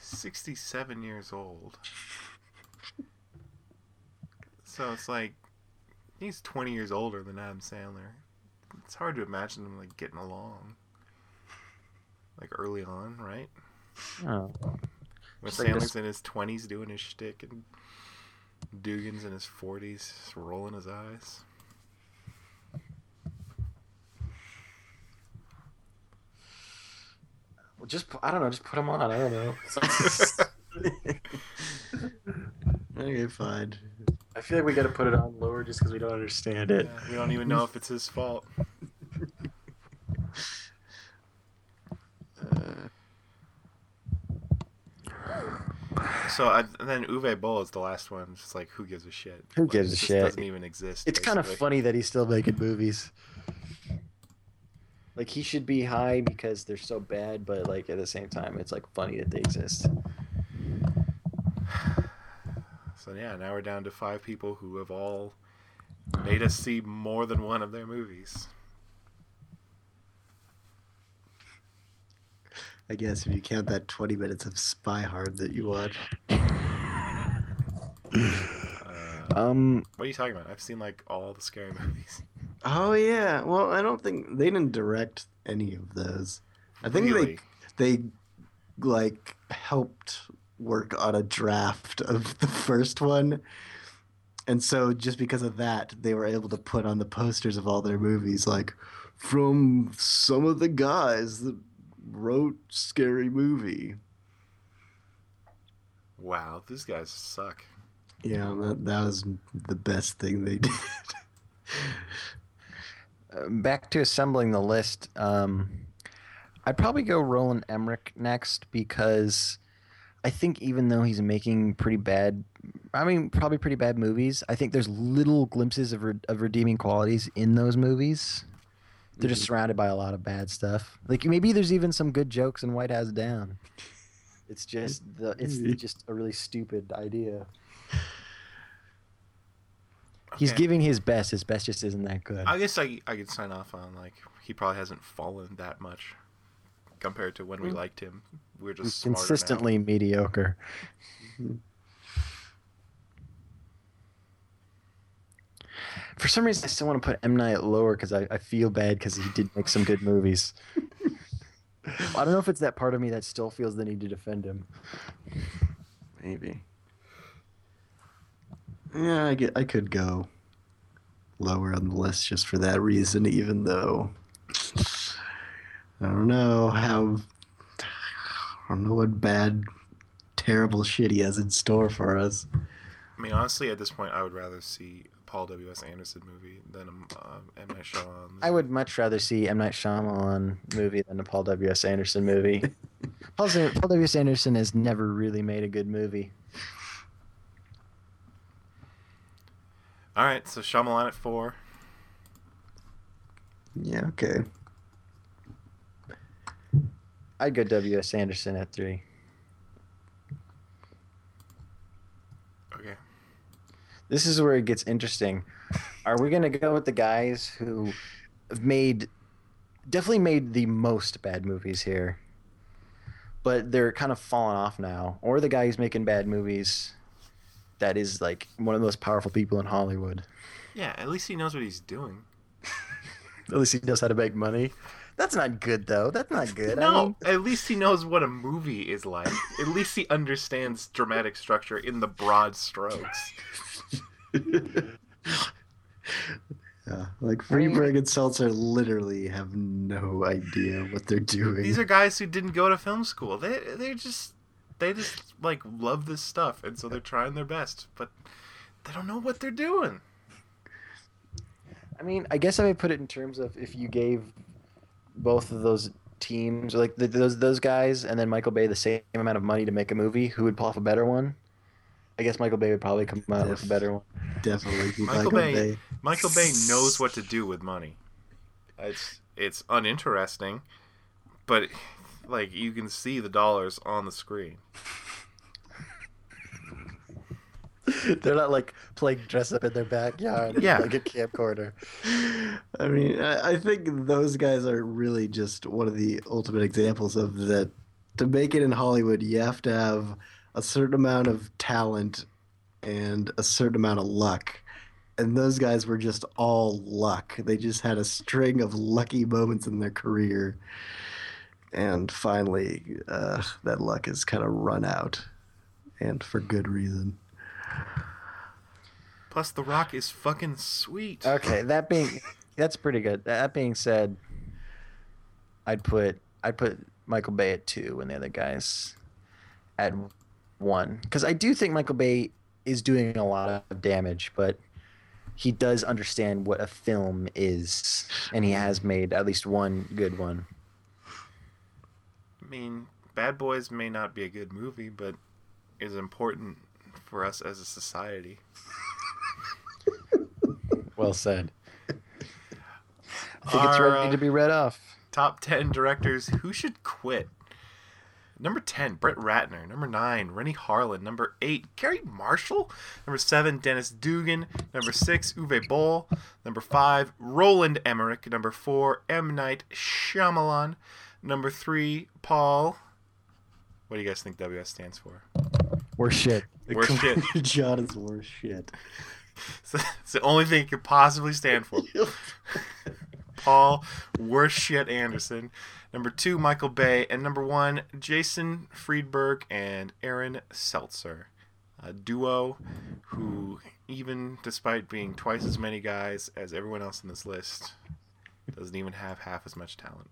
67 years old. So it's like he's 20 years older than Adam Sandler. It's hard to imagine them like getting along. Like early on, right? Oh. When Just like Sandler's this- in his 20s doing his shtick and Dugan's in his 40s rolling his eyes. Well, just I don't know. Just put them on. I don't know. *laughs* Okay, fine. I feel like we got to put it on lower just because we don't understand it. Yeah, we don't even know if it's his fault. *laughs* Uh, So I, and then Uwe Boll is the last one. It's just like who gives a shit? Who Like, gives a shit? Doesn't even exist. It's kind of funny that he's still making movies. Like he should be high because they're so bad, but like at the same time, it's like funny that they exist. *sighs* So yeah, now we're down to five people who have all made us see more than one of their movies. I guess if you count that 20 minutes of Spy Hard that you watched. *sighs* Uh, Um, what are you talking about? I've seen like all the scary *laughs* movies. Oh yeah. Well, I don't think they didn't direct any of those. I think really? they they like helped work on a draft of *laughs* the first one. And so just because of that, they were able to put on the posters of all their movies like from some of the guys that wrote Scary Movie. Wow, these guys suck. Yeah, that, that was the best thing they *laughs* did. Back to assembling the list. Um, I'd probably go Roland Emmerich next because I think even though he's making pretty bad, I mean probably pretty bad movies, I think there's little glimpses of re- of redeeming qualities in those movies. They're just surrounded by a lot of bad stuff. Like maybe there's even some good jokes in White House Down. It's just the it's just a really stupid idea. He's Okay. giving his best. His best just isn't that good. I guess I I could sign off on like he probably hasn't fallen that much compared to when we mm. liked him. We're just He's smarter now. consistently mediocre. Mm-hmm. For some reason, I still want to put M Night lower because I, I feel bad because he did make some good movies. *laughs* I don't know if it's that part of me that still feels the need to defend him. Maybe. Yeah, I get. I could go lower on the list just for that reason, even though I don't know how. I don't know what bad, terrible shit he has in store for us. I mean, honestly, at this point, I would rather see a Paul W. S. Anderson movie than a um, M Night Shyamalan. I would much rather see M Night Shyamalan movie than a Paul W S Anderson movie. *laughs* Paul, Paul W S Anderson has never really made a good movie. All right, so Shyamalan at four. Yeah. Okay. I'd go W S Anderson at three. Okay. This is where it gets interesting. Are we gonna go with the guys who have made definitely made the most bad movies here, but they're kind of falling off now, or the guy who's making bad movies that is like one of the most powerful people in Hollywood? Yeah, at least he knows what he's doing. *laughs* At least he knows how to make money. That's not good though. That's not good. I No, mean, at least he knows what a movie is like. At least he understands dramatic structure in the broad strokes. *laughs* Yeah, like Friedberg and Seltzer literally have no idea what they're doing. These are guys who didn't go to film school. They they just they just like love this stuff, and so they're trying their best, but they don't know what they're doing. I mean, I guess I would put it in terms of if you gave both of those teams, like the, those those guys, and then Michael Bay the same amount of money to make a movie, who would pull off a better one? I guess Michael Bay would probably come out with a better one. Definitely Michael Michael, Bay- Bay. Michael Bay knows what to do with money. It's it's uninteresting, but like you can see the dollars on the screen. *laughs* They're not like playing dress up in their backyard, Yeah. like a camcorder. I mean, I, I think those guys are really just one of the ultimate examples of that. To make it in Hollywood, you have to have a certain amount of talent and a certain amount of luck. And those guys were just all luck. They just had a string of lucky moments in their career. And finally, uh, that luck has kind of run out. And for good reason. Plus, The Rock is fucking sweet. Okay, that being that's pretty good. That being said, I'd put I'd put Michael Bay at two and the other guys at one because I do think Michael Bay is doing a lot of damage, but he does understand what a film is, and he has made at least one good one. I mean, Bad Boys may not be a good movie, but is important for us as a society. *laughs* Well said. I think Our, it's ready uh, to be read off. Top 10 directors who should quit. Number 10, Brett Ratner. Number 9, Renny Harlin. Number 8, Garry Marshall. Number 7, Dennis Dugan. Number 6, Uwe Boll. Number 5, Roland Emmerich. Number 4, M. Night Shyamalan. Number 3, Paul. What do you guys think WS stands for? We're shit. Worst shit. *laughs* *laughs* John is worse shit. *laughs* It's the only thing it could possibly stand for. Paul Worst Shit Anderson. Number two, Michael Bay. And number one, Jason Friedberg and Aaron Seltzer. A duo who, even despite being twice as many guys as everyone else in this list, doesn't even have half as much talent.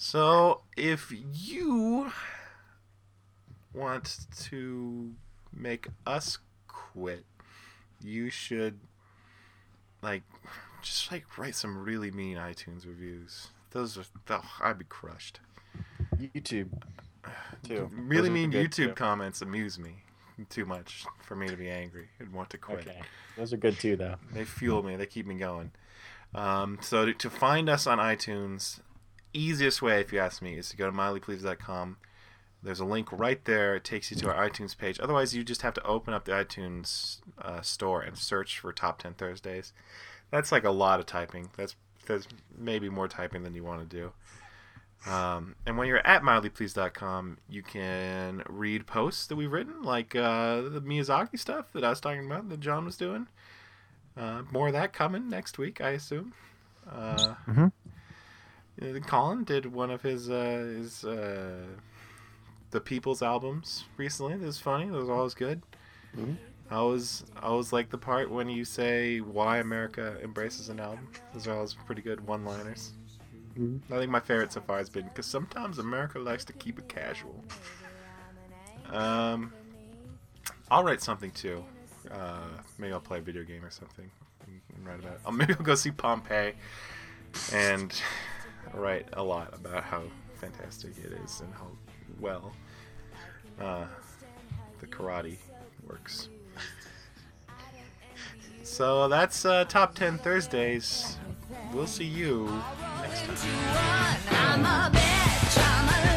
So, if you want to make us quit, you should like just like write some really mean iTunes reviews. Those are oh, I'd be crushed. YouTube too. Really Those mean YouTube too. comments amuse me too much for me to be angry and want to quit. Okay, those are good too, though. They fuel me. They keep me going. Um, so to, to find us on iTunes, easiest way, if you ask me, is to go to mildlypleased.com. There's a link right there. It takes you to our iTunes page. Otherwise, you just have to open up the iTunes uh, store and search for Top 10 Thursdays. That's like a lot of typing. That's that's maybe more typing than you want to do. Um, and when you're at mildlypleased.com, you can read posts that we've written, like uh, the Miyazaki stuff that I was talking about that John was doing. Uh, more of that coming next week, I assume. Uh, Mhm. Uh, Colin did one of his uh, his uh, the People's albums recently. That was funny. That was always good. Mhm. I always I always like the part when you say why America embraces an album. Those are always pretty good one-liners. Mhm. I think my favorite so far has been because sometimes America likes to keep it casual. Um, I'll write something too. Uh, maybe I'll play a video game or something and write about it. Oh, *laughs* maybe I'll go see Pompeii and write a lot about how fantastic it is and how well uh, the karate works. *laughs* So that's uh, top 10 Thursdays. We'll see you next time.